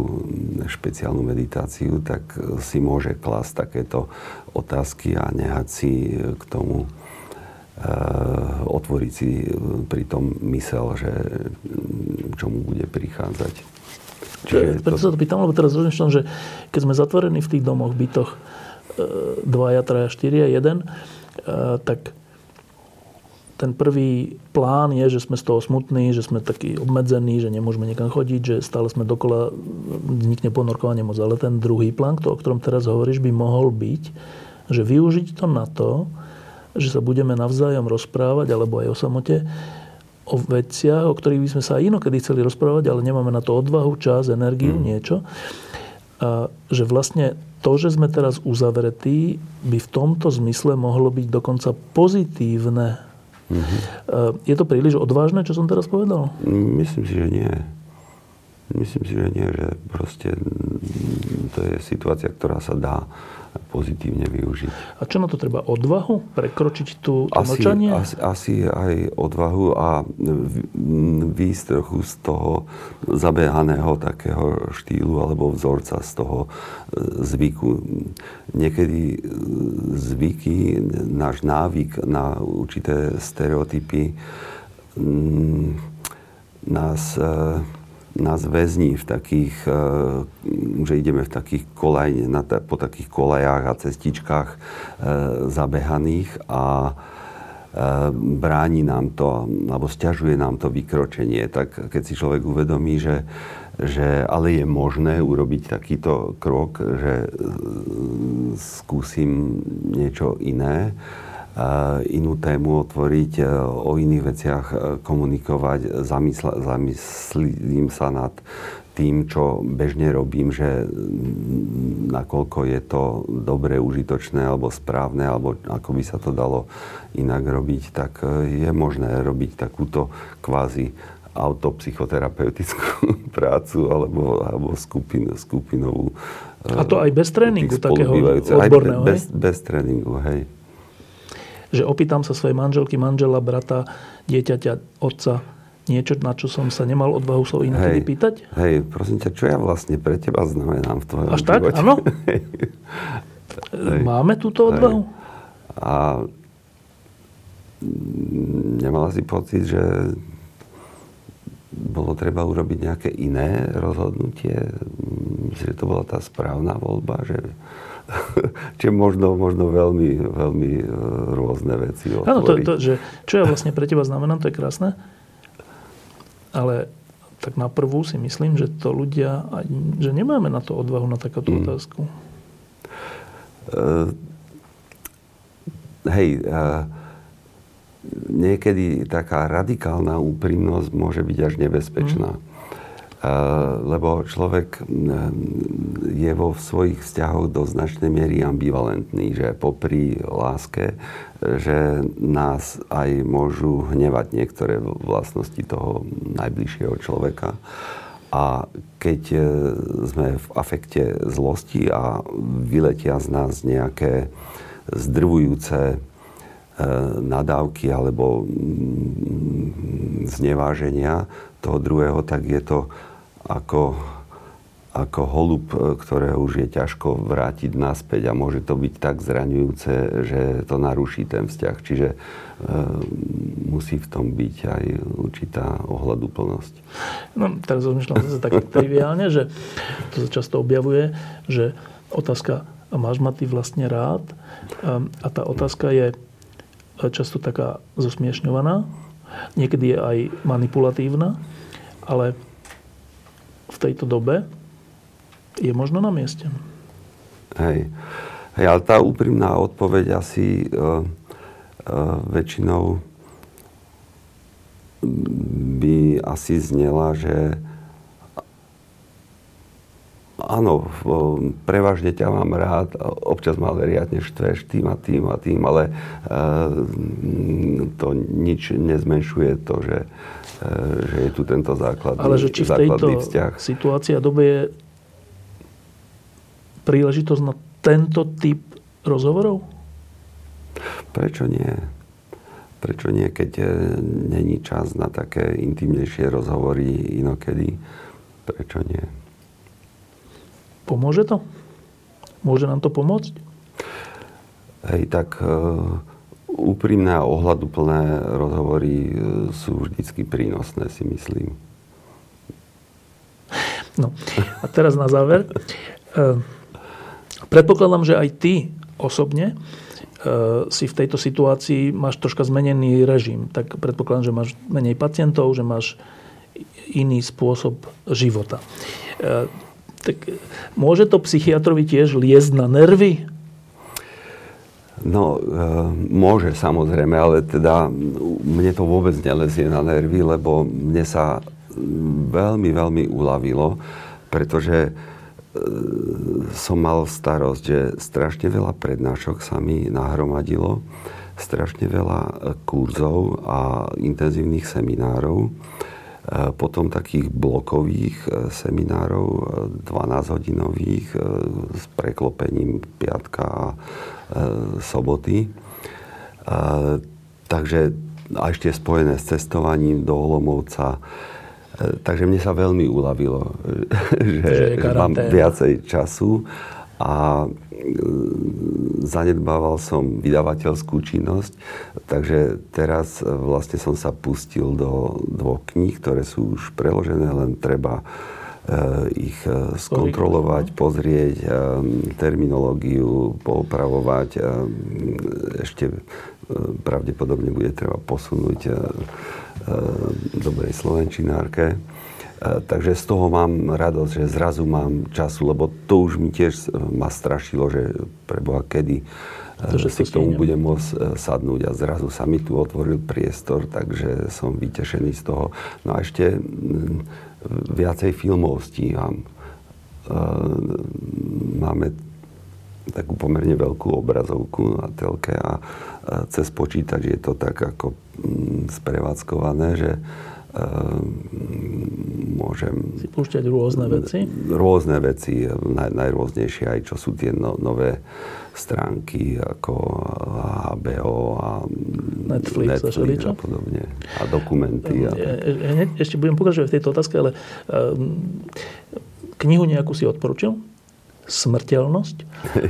špeciálnu meditáciu, tak si môže klásť takéto otázky a nehať si k tomu e, otvoriť si pri tom mysel, že čomu bude prichádzať. Čiže Preto to... sa to pýtam, lebo teraz rozmýšľam, že keď sme zatvorení v tých domoch, bytoch, e, dvaja, traja, štyria, jeden, e, tak ten prvý plán je, že sme z toho smutní, že sme takí obmedzení, že nemôžeme niekam chodiť, že stále sme dokola, vznikne ponorkovanie moc. Ale ten druhý plán, o ktorom teraz hovoríš, by mohol byť, že využiť to na to, že sa budeme navzájom rozprávať, alebo aj o samote, o veciach, o ktorých by sme sa aj inokedy chceli rozprávať, ale nemáme na to odvahu, čas, energiu, mm. niečo. A že vlastne to, že sme teraz uzavretí, by v tomto zmysle mohlo byť dokonca pozitívne. Mm-hmm. Je to príliš odvážne, čo som teraz povedal? Myslím si, že nie. Myslím si, že nie, že proste to je situácia, ktorá sa dá pozitívne využiť. A čo na to treba? Odvahu? Prekročiť tú, to asi, močanie? Asi, asi aj odvahu a výjsť trochu z toho zabehaného takého štýlu alebo vzorca, z toho e, zvyku. Niekedy e, zvyky, náš návyk na určité stereotypy nás e, nás väzní v takých, eh, že ideme v takých kolaj, po takých kolajách a cestičkách e, zabehaných a e, bráni nám to, alebo stiažuje nám to vykročenie. Tak keď si človek uvedomí, že, že ale je možné urobiť takýto krok, že e, skúsim niečo iné, inú tému otvoriť, e, o iných veciach e, komunikovať, zamysl- zamyslím sa nad tým, čo bežne robím, že nakoľko je to dobre, užitočné alebo správne, alebo ako by sa to dalo inak robiť, tak je možné robiť takúto kvázi autopsychoterapeutickú prácu alebo, alebo skupin, skupinovú. A to aj bez tréningu takého odborného, aj bez, bez tréningu, hej že opýtam sa svojej manželky, manžela, brata, dieťaťa, otca, niečo, na čo som sa nemal odvahu sa inokedy hej, pýtať? Hej, prosím ťa, čo ja vlastne pre teba znamenám v tvojom Až tak? Áno? Máme túto odvahu? Hej. A nemala si pocit, že bolo treba urobiť nejaké iné rozhodnutie? Myslím, že to bola tá správna voľba, že Čiže možno, možno veľmi, veľmi e, rôzne veci Áno, to, to, že čo ja vlastne pre teba znamenám, to je krásne. Ale tak na prvú si myslím, že to ľudia, že nemáme na to odvahu na takáto mm. otázku. Uh, hej, uh, niekedy taká radikálna úprimnosť môže byť až nebezpečná. Mm lebo človek je vo svojich vzťahoch do značnej miery ambivalentný, že popri láske, že nás aj môžu hnevať niektoré vlastnosti toho najbližšieho človeka. A keď e, sme v afekte zlosti a vyletia z nás nejaké zdrvujúce e, nadávky alebo zneváženia toho druhého, tak je to ako, ako holub, e, ktorého už je ťažko vrátiť naspäť a môže to byť tak zraňujúce, že to naruší ten vzťah. Čiže e, musí v tom byť aj určitá ohľaduplnosť. No, teraz rozmýšľam zase tak triviálne, že to sa často objavuje, že otázka, a máš ma ty vlastne rád? A, a tá otázka je často taká zosmiešňovaná, niekedy je aj manipulatívna, ale v tejto dobe je možno na mieste. Hej. Hej, ale tá úprimná odpoveď asi uh, uh, väčšinou by asi znela, že áno, prevažne ťa mám rád, občas ma riadne štveš tým a tým a tým, ale uh, to nič nezmenšuje to, že E, že je tu tento základný Ale že či v tejto vzťah. situácii a dobe je príležitosť na tento typ rozhovorov? Prečo nie? Prečo nie, keď e, není čas na také intimnejšie rozhovory inokedy? Prečo nie? Pomôže to? Môže nám to pomôcť? Hej, tak uh, úprimné a ohľaduplné rozhovory e, sú vždycky prínosné, si myslím. No a teraz na záver. E, predpokladám, že aj ty osobne e, si v tejto situácii máš troška zmenený režim. Tak predpokladám, že máš menej pacientov, že máš iný spôsob života. Tak môže to psychiatrovi tiež liezť na nervy? No, e, môže samozrejme, ale teda mne to vôbec nelezie na nervy, lebo mne sa veľmi, veľmi uľavilo, pretože e, som mal starosť, že strašne veľa prednášok sa mi nahromadilo, strašne veľa kurzov a intenzívnych seminárov potom takých blokových seminárov, 12-hodinových, s preklopením piatka a soboty. Takže a ešte spojené s cestovaním do Olomovca. Takže mne sa veľmi uľavilo, že, že mám viacej času a zanedbával som vydavateľskú činnosť, takže teraz e, vlastne som sa pustil do dvoch kníh, ktoré sú už preložené, len treba e, ich e, skontrolovať, pozrieť, terminológiu, poopravovať. Ešte pravdepodobne bude treba posunúť dobrej slovenčinárke. Takže z toho mám radosť, že zrazu mám času, lebo to už mi tiež ma strašilo, že preboha kedy to, že si k tomu budem môcť e, sadnúť a zrazu sa mi tu otvoril priestor, takže som vytešený z toho. No a ešte viacej filmov stíham. E, máme takú pomerne veľkú obrazovku na telke a cez počítač je to tak ako sprevádzkované, že môžem... Si púšťať rôzne veci? Rôzne veci, naj, najrôznejšie aj čo sú tie no, nové stránky ako HBO a Netflix, Netflix a, a podobne. A dokumenty. A ja, ja, ešte budem pokračovať v tejto otázke, ale um, knihu nejakú si odporučil? Smrteľnosť?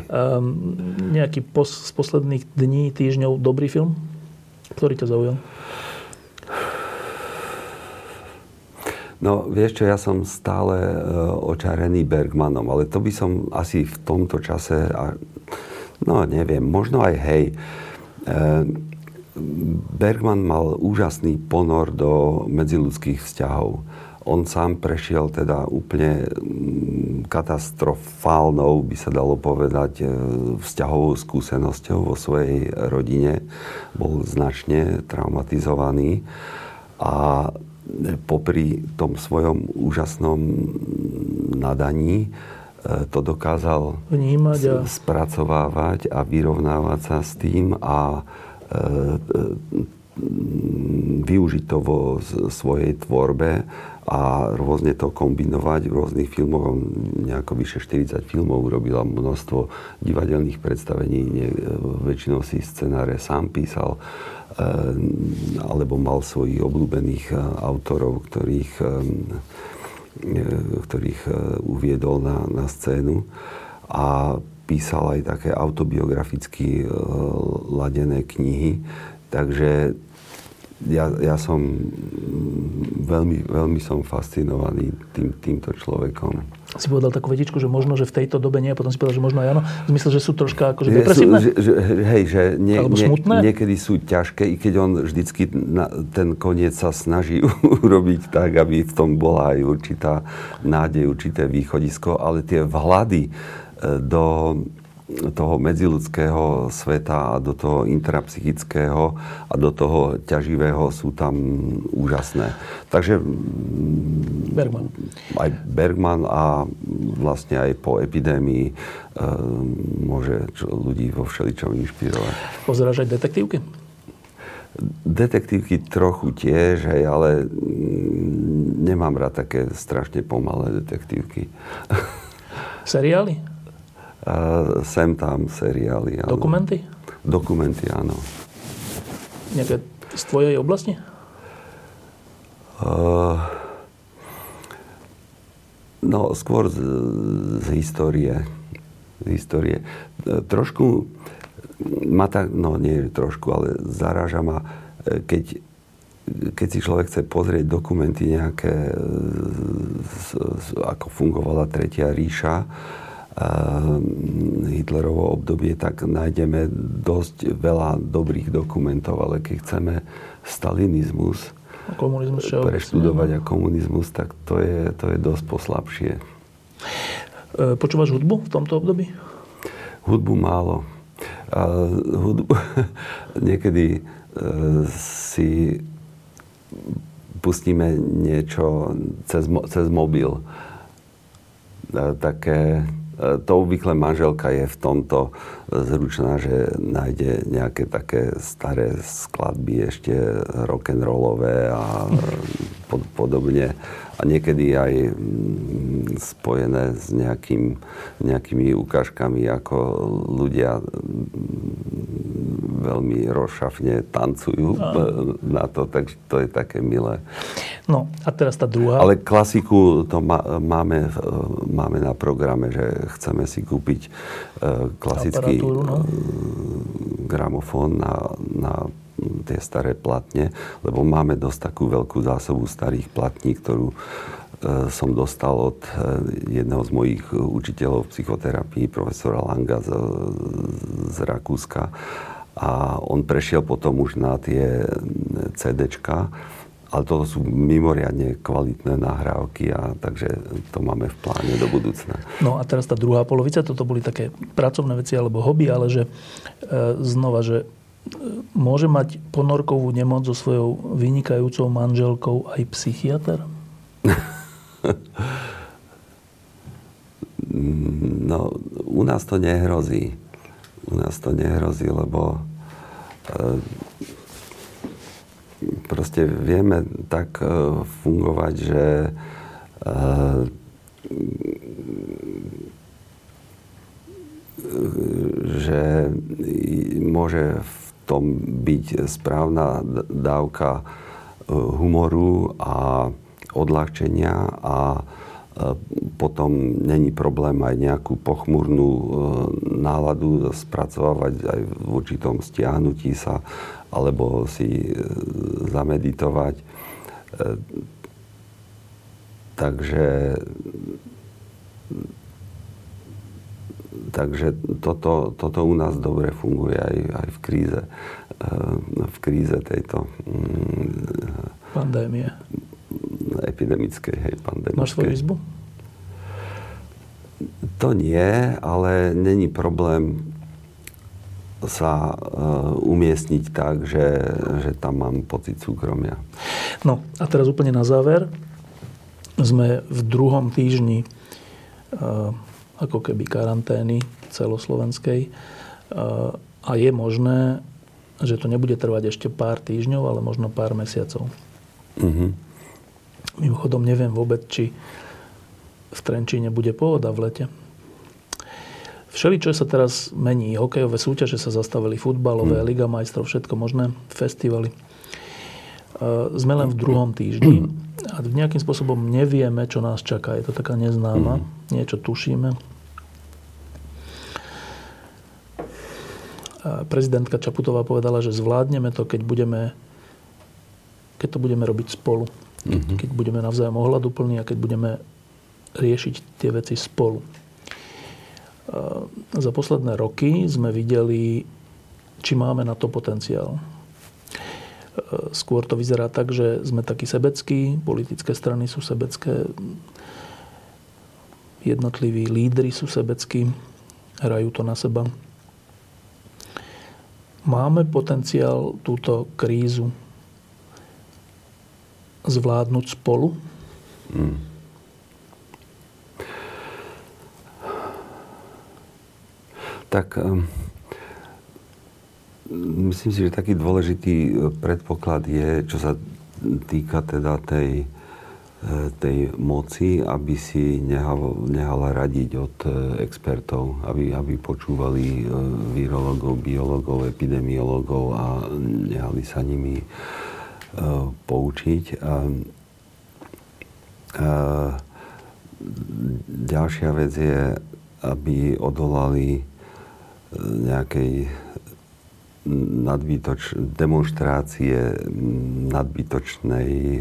Um, nejaký pos, z posledných dní, týždňov dobrý film, ktorý ťa zaujal? No, vieš čo, ja som stále e, očarený Bergmanom, ale to by som asi v tomto čase, no neviem, možno aj hej. E, Bergman mal úžasný ponor do medziludských vzťahov. On sám prešiel teda úplne mm, katastrofálnou, by sa dalo povedať, e, vzťahovou skúsenosťou vo svojej rodine. Bol značne traumatizovaný. A popri tom svojom úžasnom nadaní e, to dokázal Vnímať a... spracovávať a vyrovnávať sa s tým a e, e, využiť to vo svojej tvorbe a rôzne to kombinovať v rôznych filmoch. Nejako vyše 40 filmov urobila množstvo divadelných predstavení, väčšinou si scenáre sám písal Eh, alebo mal svojich obľúbených eh, autorov, ktorých, ktorých uviedol na, na scénu. A písal aj také autobiograficky ladené knihy. Takže ja, ja som veľmi, veľmi som fascinovaný tým, týmto človekom. Si povedal takú vedičku, že možno, že v tejto dobe nie, a potom si povedal, že možno aj áno. V zmysle, že sú troška akože depresívne? Sú, že, hej, že nie, Alebo nie, niekedy sú ťažké, i keď on vždycky na, ten koniec sa snaží urobiť tak, aby v tom bola aj určitá nádej, určité východisko, ale tie vhlady e, do toho medziludského sveta a do toho intrapsychického a do toho ťaživého sú tam úžasné. Takže Bergman. aj Bergman a vlastne aj po epidémii e, môže ľudí vo všeličom inšpirovať. Pozeráš aj detektívky? Detektívky trochu tiež, hej, ale nemám rád také strašne pomalé detektívky. Seriály? Sem tam seriály. Áno. Dokumenty? Dokumenty, áno. Nejaké z tvojej oblasti? Uh, no, skôr z, z histórie. Z histórie. Trošku ma tak, no nie trošku, ale zaráža ma, keď, keď si človek chce pozrieť dokumenty nejaké, z, z, ako fungovala Tretia ríša, Hitlerovo obdobie, tak nájdeme dosť veľa dobrých dokumentov, ale keď chceme stalinizmus komunizmus preštudovať a komunizmus, tak to je, to je dosť poslabšie. E, počúvaš hudbu v tomto období? Hudbu málo. A hudbu, niekedy e, si pustíme niečo cez, cez mobil. A také E, to obvykle manželka je v tomto zručná, že nájde nejaké také staré skladby ešte rock'n'rollové a podobne. A niekedy aj mm, spojené s nejakým, nejakými ukážkami, ako ľudia mm, veľmi rozšafne tancujú a. na to, takže to je také milé. No a teraz tá druhá. Ale klasiku to má, máme, máme na programe, že chceme si kúpiť e, klasický no? E, gramofón na, na tie staré platne, lebo máme dosť takú veľkú zásobu starých platní, ktorú e, som dostal od e, jedného z mojich učiteľov psychoterapii, profesora Langa z, z Rakúska. A on prešiel potom už na tie CDčka, ale toto sú mimoriadne kvalitné nahrávky a takže to máme v pláne do budúcna. No a teraz tá druhá polovica, toto boli také pracovné veci alebo hobby, ale že e, znova, že môže mať ponorkovú nemoc so svojou vynikajúcou manželkou aj psychiatr? No, u nás to nehrozí. U nás to nehrozí, lebo e, proste vieme tak e, fungovať, že e, že môže v tom byť správna dávka humoru a odľahčenia a e, potom není problém aj nejakú pochmurnú e, náladu spracovávať aj v určitom stiahnutí sa alebo si zameditovať. Takže takže toto, toto u nás dobre funguje aj, aj v kríze. V kríze tejto mm, pandémie. Epidemickej, hej, pandemickej. Máš svoju izbu? To nie, ale není problém sa uh, umiestniť tak, že, že tam mám pocit súkromia. No a teraz úplne na záver. Sme v druhom týždni uh, ako keby karantény celoslovenskej. A je možné, že to nebude trvať ešte pár týždňov, ale možno pár mesiacov. Mm-hmm. Mimochodom neviem vôbec, či v Trenčíne bude pôvoda v lete. Všeli, čo sa teraz mení, hokejové súťaže sa zastavili, futbalové, mm. Liga majstrov, všetko možné, festivaly. Sme len v druhom týždni a nejakým spôsobom nevieme, čo nás čaká. Je to taká neznáma. Mm. Niečo tušíme. A prezidentka Čaputová povedala, že zvládneme to, keď budeme keď to budeme robiť spolu. Mm-hmm. Keď budeme navzájom ohľaduplní a keď budeme riešiť tie veci spolu. A za posledné roky sme videli, či máme na to potenciál. Skôr to vyzerá tak, že sme takí sebeckí, politické strany sú sebecké, jednotliví lídry sú sebeckí, hrajú to na seba. Máme potenciál túto krízu zvládnuť spolu? Hmm. Tak Myslím si, že taký dôležitý e, predpoklad je, čo sa týka teda tej, e, tej moci, aby si nehal, nehala radiť od e, expertov, aby, aby počúvali virologov, biologov, epidemiologov a nehali sa nimi poučiť. A, a ďalšia vec je, aby odolali nejakej nadbytoč, demonstrácie nadbytočnej e,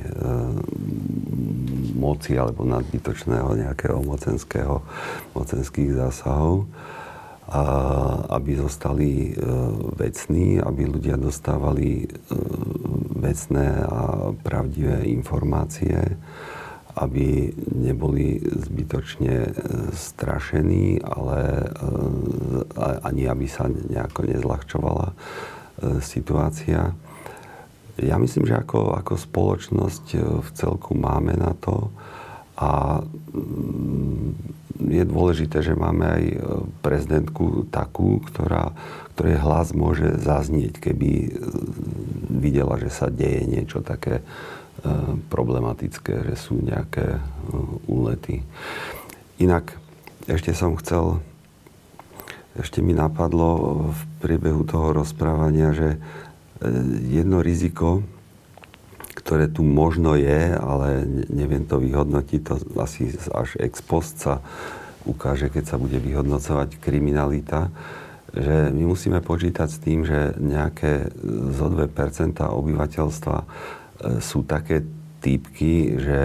moci alebo nadbytočného nejakého mocenského, mocenských zásahov, a aby zostali e, vecní, aby ľudia dostávali e, vecné a pravdivé informácie, aby neboli zbytočne strašení, ale ani aby sa nejako nezľahčovala e, situácia. Ja myslím, že ako, ako spoločnosť e, v celku máme na to a mm, je dôležité, že máme aj e, prezidentku takú, ktorá, ktorej hlas môže zaznieť, keby videla, že sa deje niečo také problematické, že sú nejaké úlety. Inak ešte som chcel, ešte mi napadlo v priebehu toho rozprávania, že jedno riziko, ktoré tu možno je, ale neviem to vyhodnotiť, to asi až ex post sa ukáže, keď sa bude vyhodnocovať kriminalita, že my musíme počítať s tým, že nejaké zo 2% obyvateľstva e, sú také týpky, že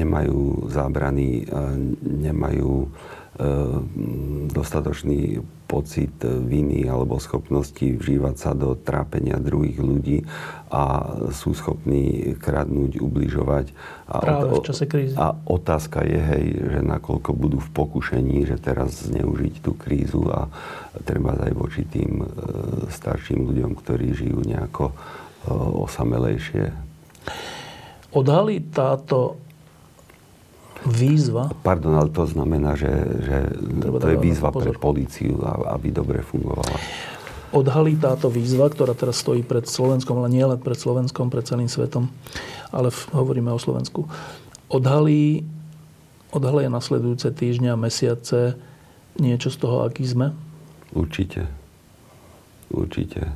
nemajú zábrany, e, nemajú e, dostatočný pocit viny alebo schopnosti vžívať sa do trápenia druhých ľudí a sú schopní kradnúť, ubližovať. A, Práve v čase krízy. A otázka je, hej, že nakoľko budú v pokušení, že teraz zneužiť tú krízu a treba aj voči tým e, starším ľuďom, ktorí žijú nejako e, osamelejšie. Odhalí táto výzva. Pardon, ale to znamená, že, že to je výzva pozor. pre políciu, aby dobre fungovala. Odhalí táto výzva, ktorá teraz stojí pred Slovenskom, ale nie len pred Slovenskom, pred celým svetom, ale v, hovoríme o Slovensku. Odhalí, odhalí nasledujúce týždňa, mesiace niečo z toho, aký sme? Určite. Určite.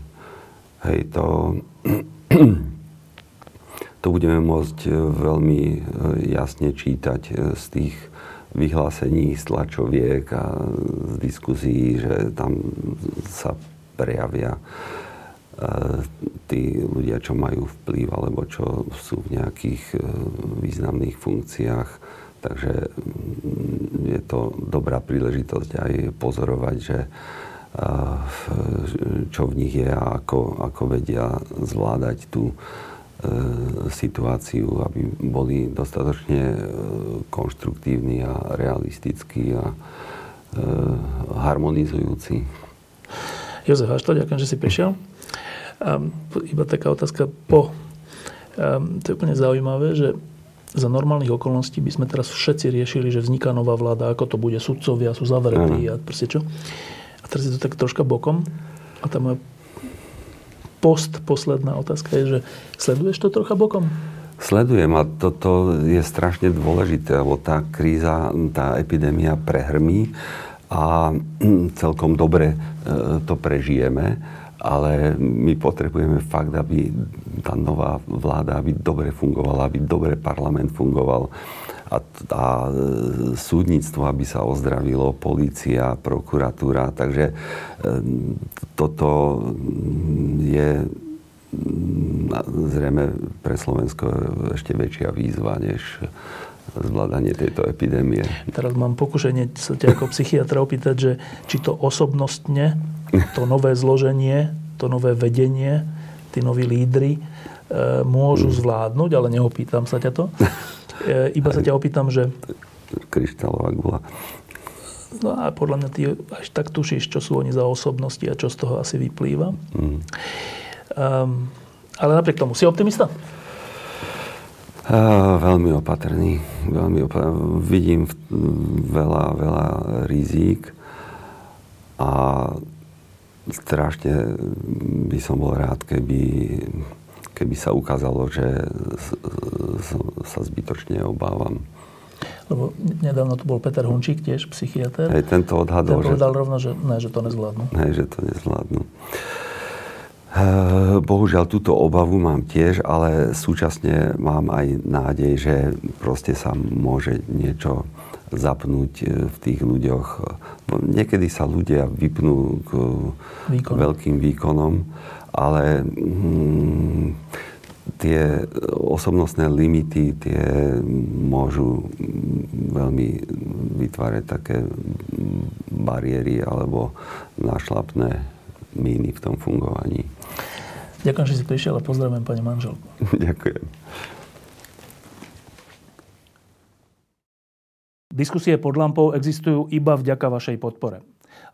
Hej, to to budeme môcť e, veľmi e, jasne čítať e, z tých vyhlásení z tlačoviek a z diskuzí, že tam sa prejavia tí ľudia, čo majú vplyv alebo čo sú v nejakých významných funkciách. Takže mm, je to dobrá príležitosť aj pozorovať, že čo v nich je a ako, ako vedia zvládať tú situáciu, aby boli dostatočne e, konštruktívni a realistickí a e, harmonizujúci. Jozef Hašto, ďakujem, že si prišiel. Um, iba taká otázka po. Um, to je úplne zaujímavé, že za normálnych okolností by sme teraz všetci riešili, že vzniká nová vláda, ako to bude, sudcovia sú zavretí a proste čo. A teraz je to tak troška bokom. A tá moja post, posledná otázka je, že sleduješ to trocha bokom? Sledujem a toto je strašne dôležité, lebo tá kríza, tá epidémia prehrmí a celkom dobre e, to prežijeme, ale my potrebujeme fakt, aby tá nová vláda aby dobre fungovala, aby dobre parlament fungoval a, a e, súdnictvo, aby sa ozdravilo, policia, prokuratúra. Takže e, toto je zrejme pre Slovensko ešte väčšia výzva, než zvládanie tejto epidémie. Teraz mám pokušenie sa ťa ako psychiatra opýtať, že či to osobnostne, to nové zloženie, to nové vedenie, tí noví lídry e, môžu mm. zvládnuť, ale neopýtam sa ťa to. E, iba sa ťa opýtam, že... Kryštálová gula. No a podľa mňa ty až tak tušíš, čo sú oni za osobnosti a čo z toho asi vyplýva. Mm. Um, ale napriek tomu, si optimista? Uh, veľmi opatrný. Veľmi opatrný. Vidím veľa, veľa rizík a strašne by som bol rád, keby keby sa ukázalo, že sa zbytočne obávam. Lebo nedávno tu bol Peter Hunčík, tiež psychiatr. Hej, tento odhadol, Ten povedal že... rovno, že, ne, že to nezvládnu. Hej, že to nezvládnu. Bohužiaľ, túto obavu mám tiež, ale súčasne mám aj nádej, že proste sa môže niečo zapnúť e, v tých ľuďoch. Niekedy sa ľudia vypnú k Výkon. veľkým výkonom ale mm, tie osobnostné limity tie môžu veľmi vytvárať také bariéry alebo našlapné míny v tom fungovaní. Ďakujem, že si prišiel a pozdravujem pani manželku. Ďakujem. Diskusie pod lampou existujú iba vďaka vašej podpore.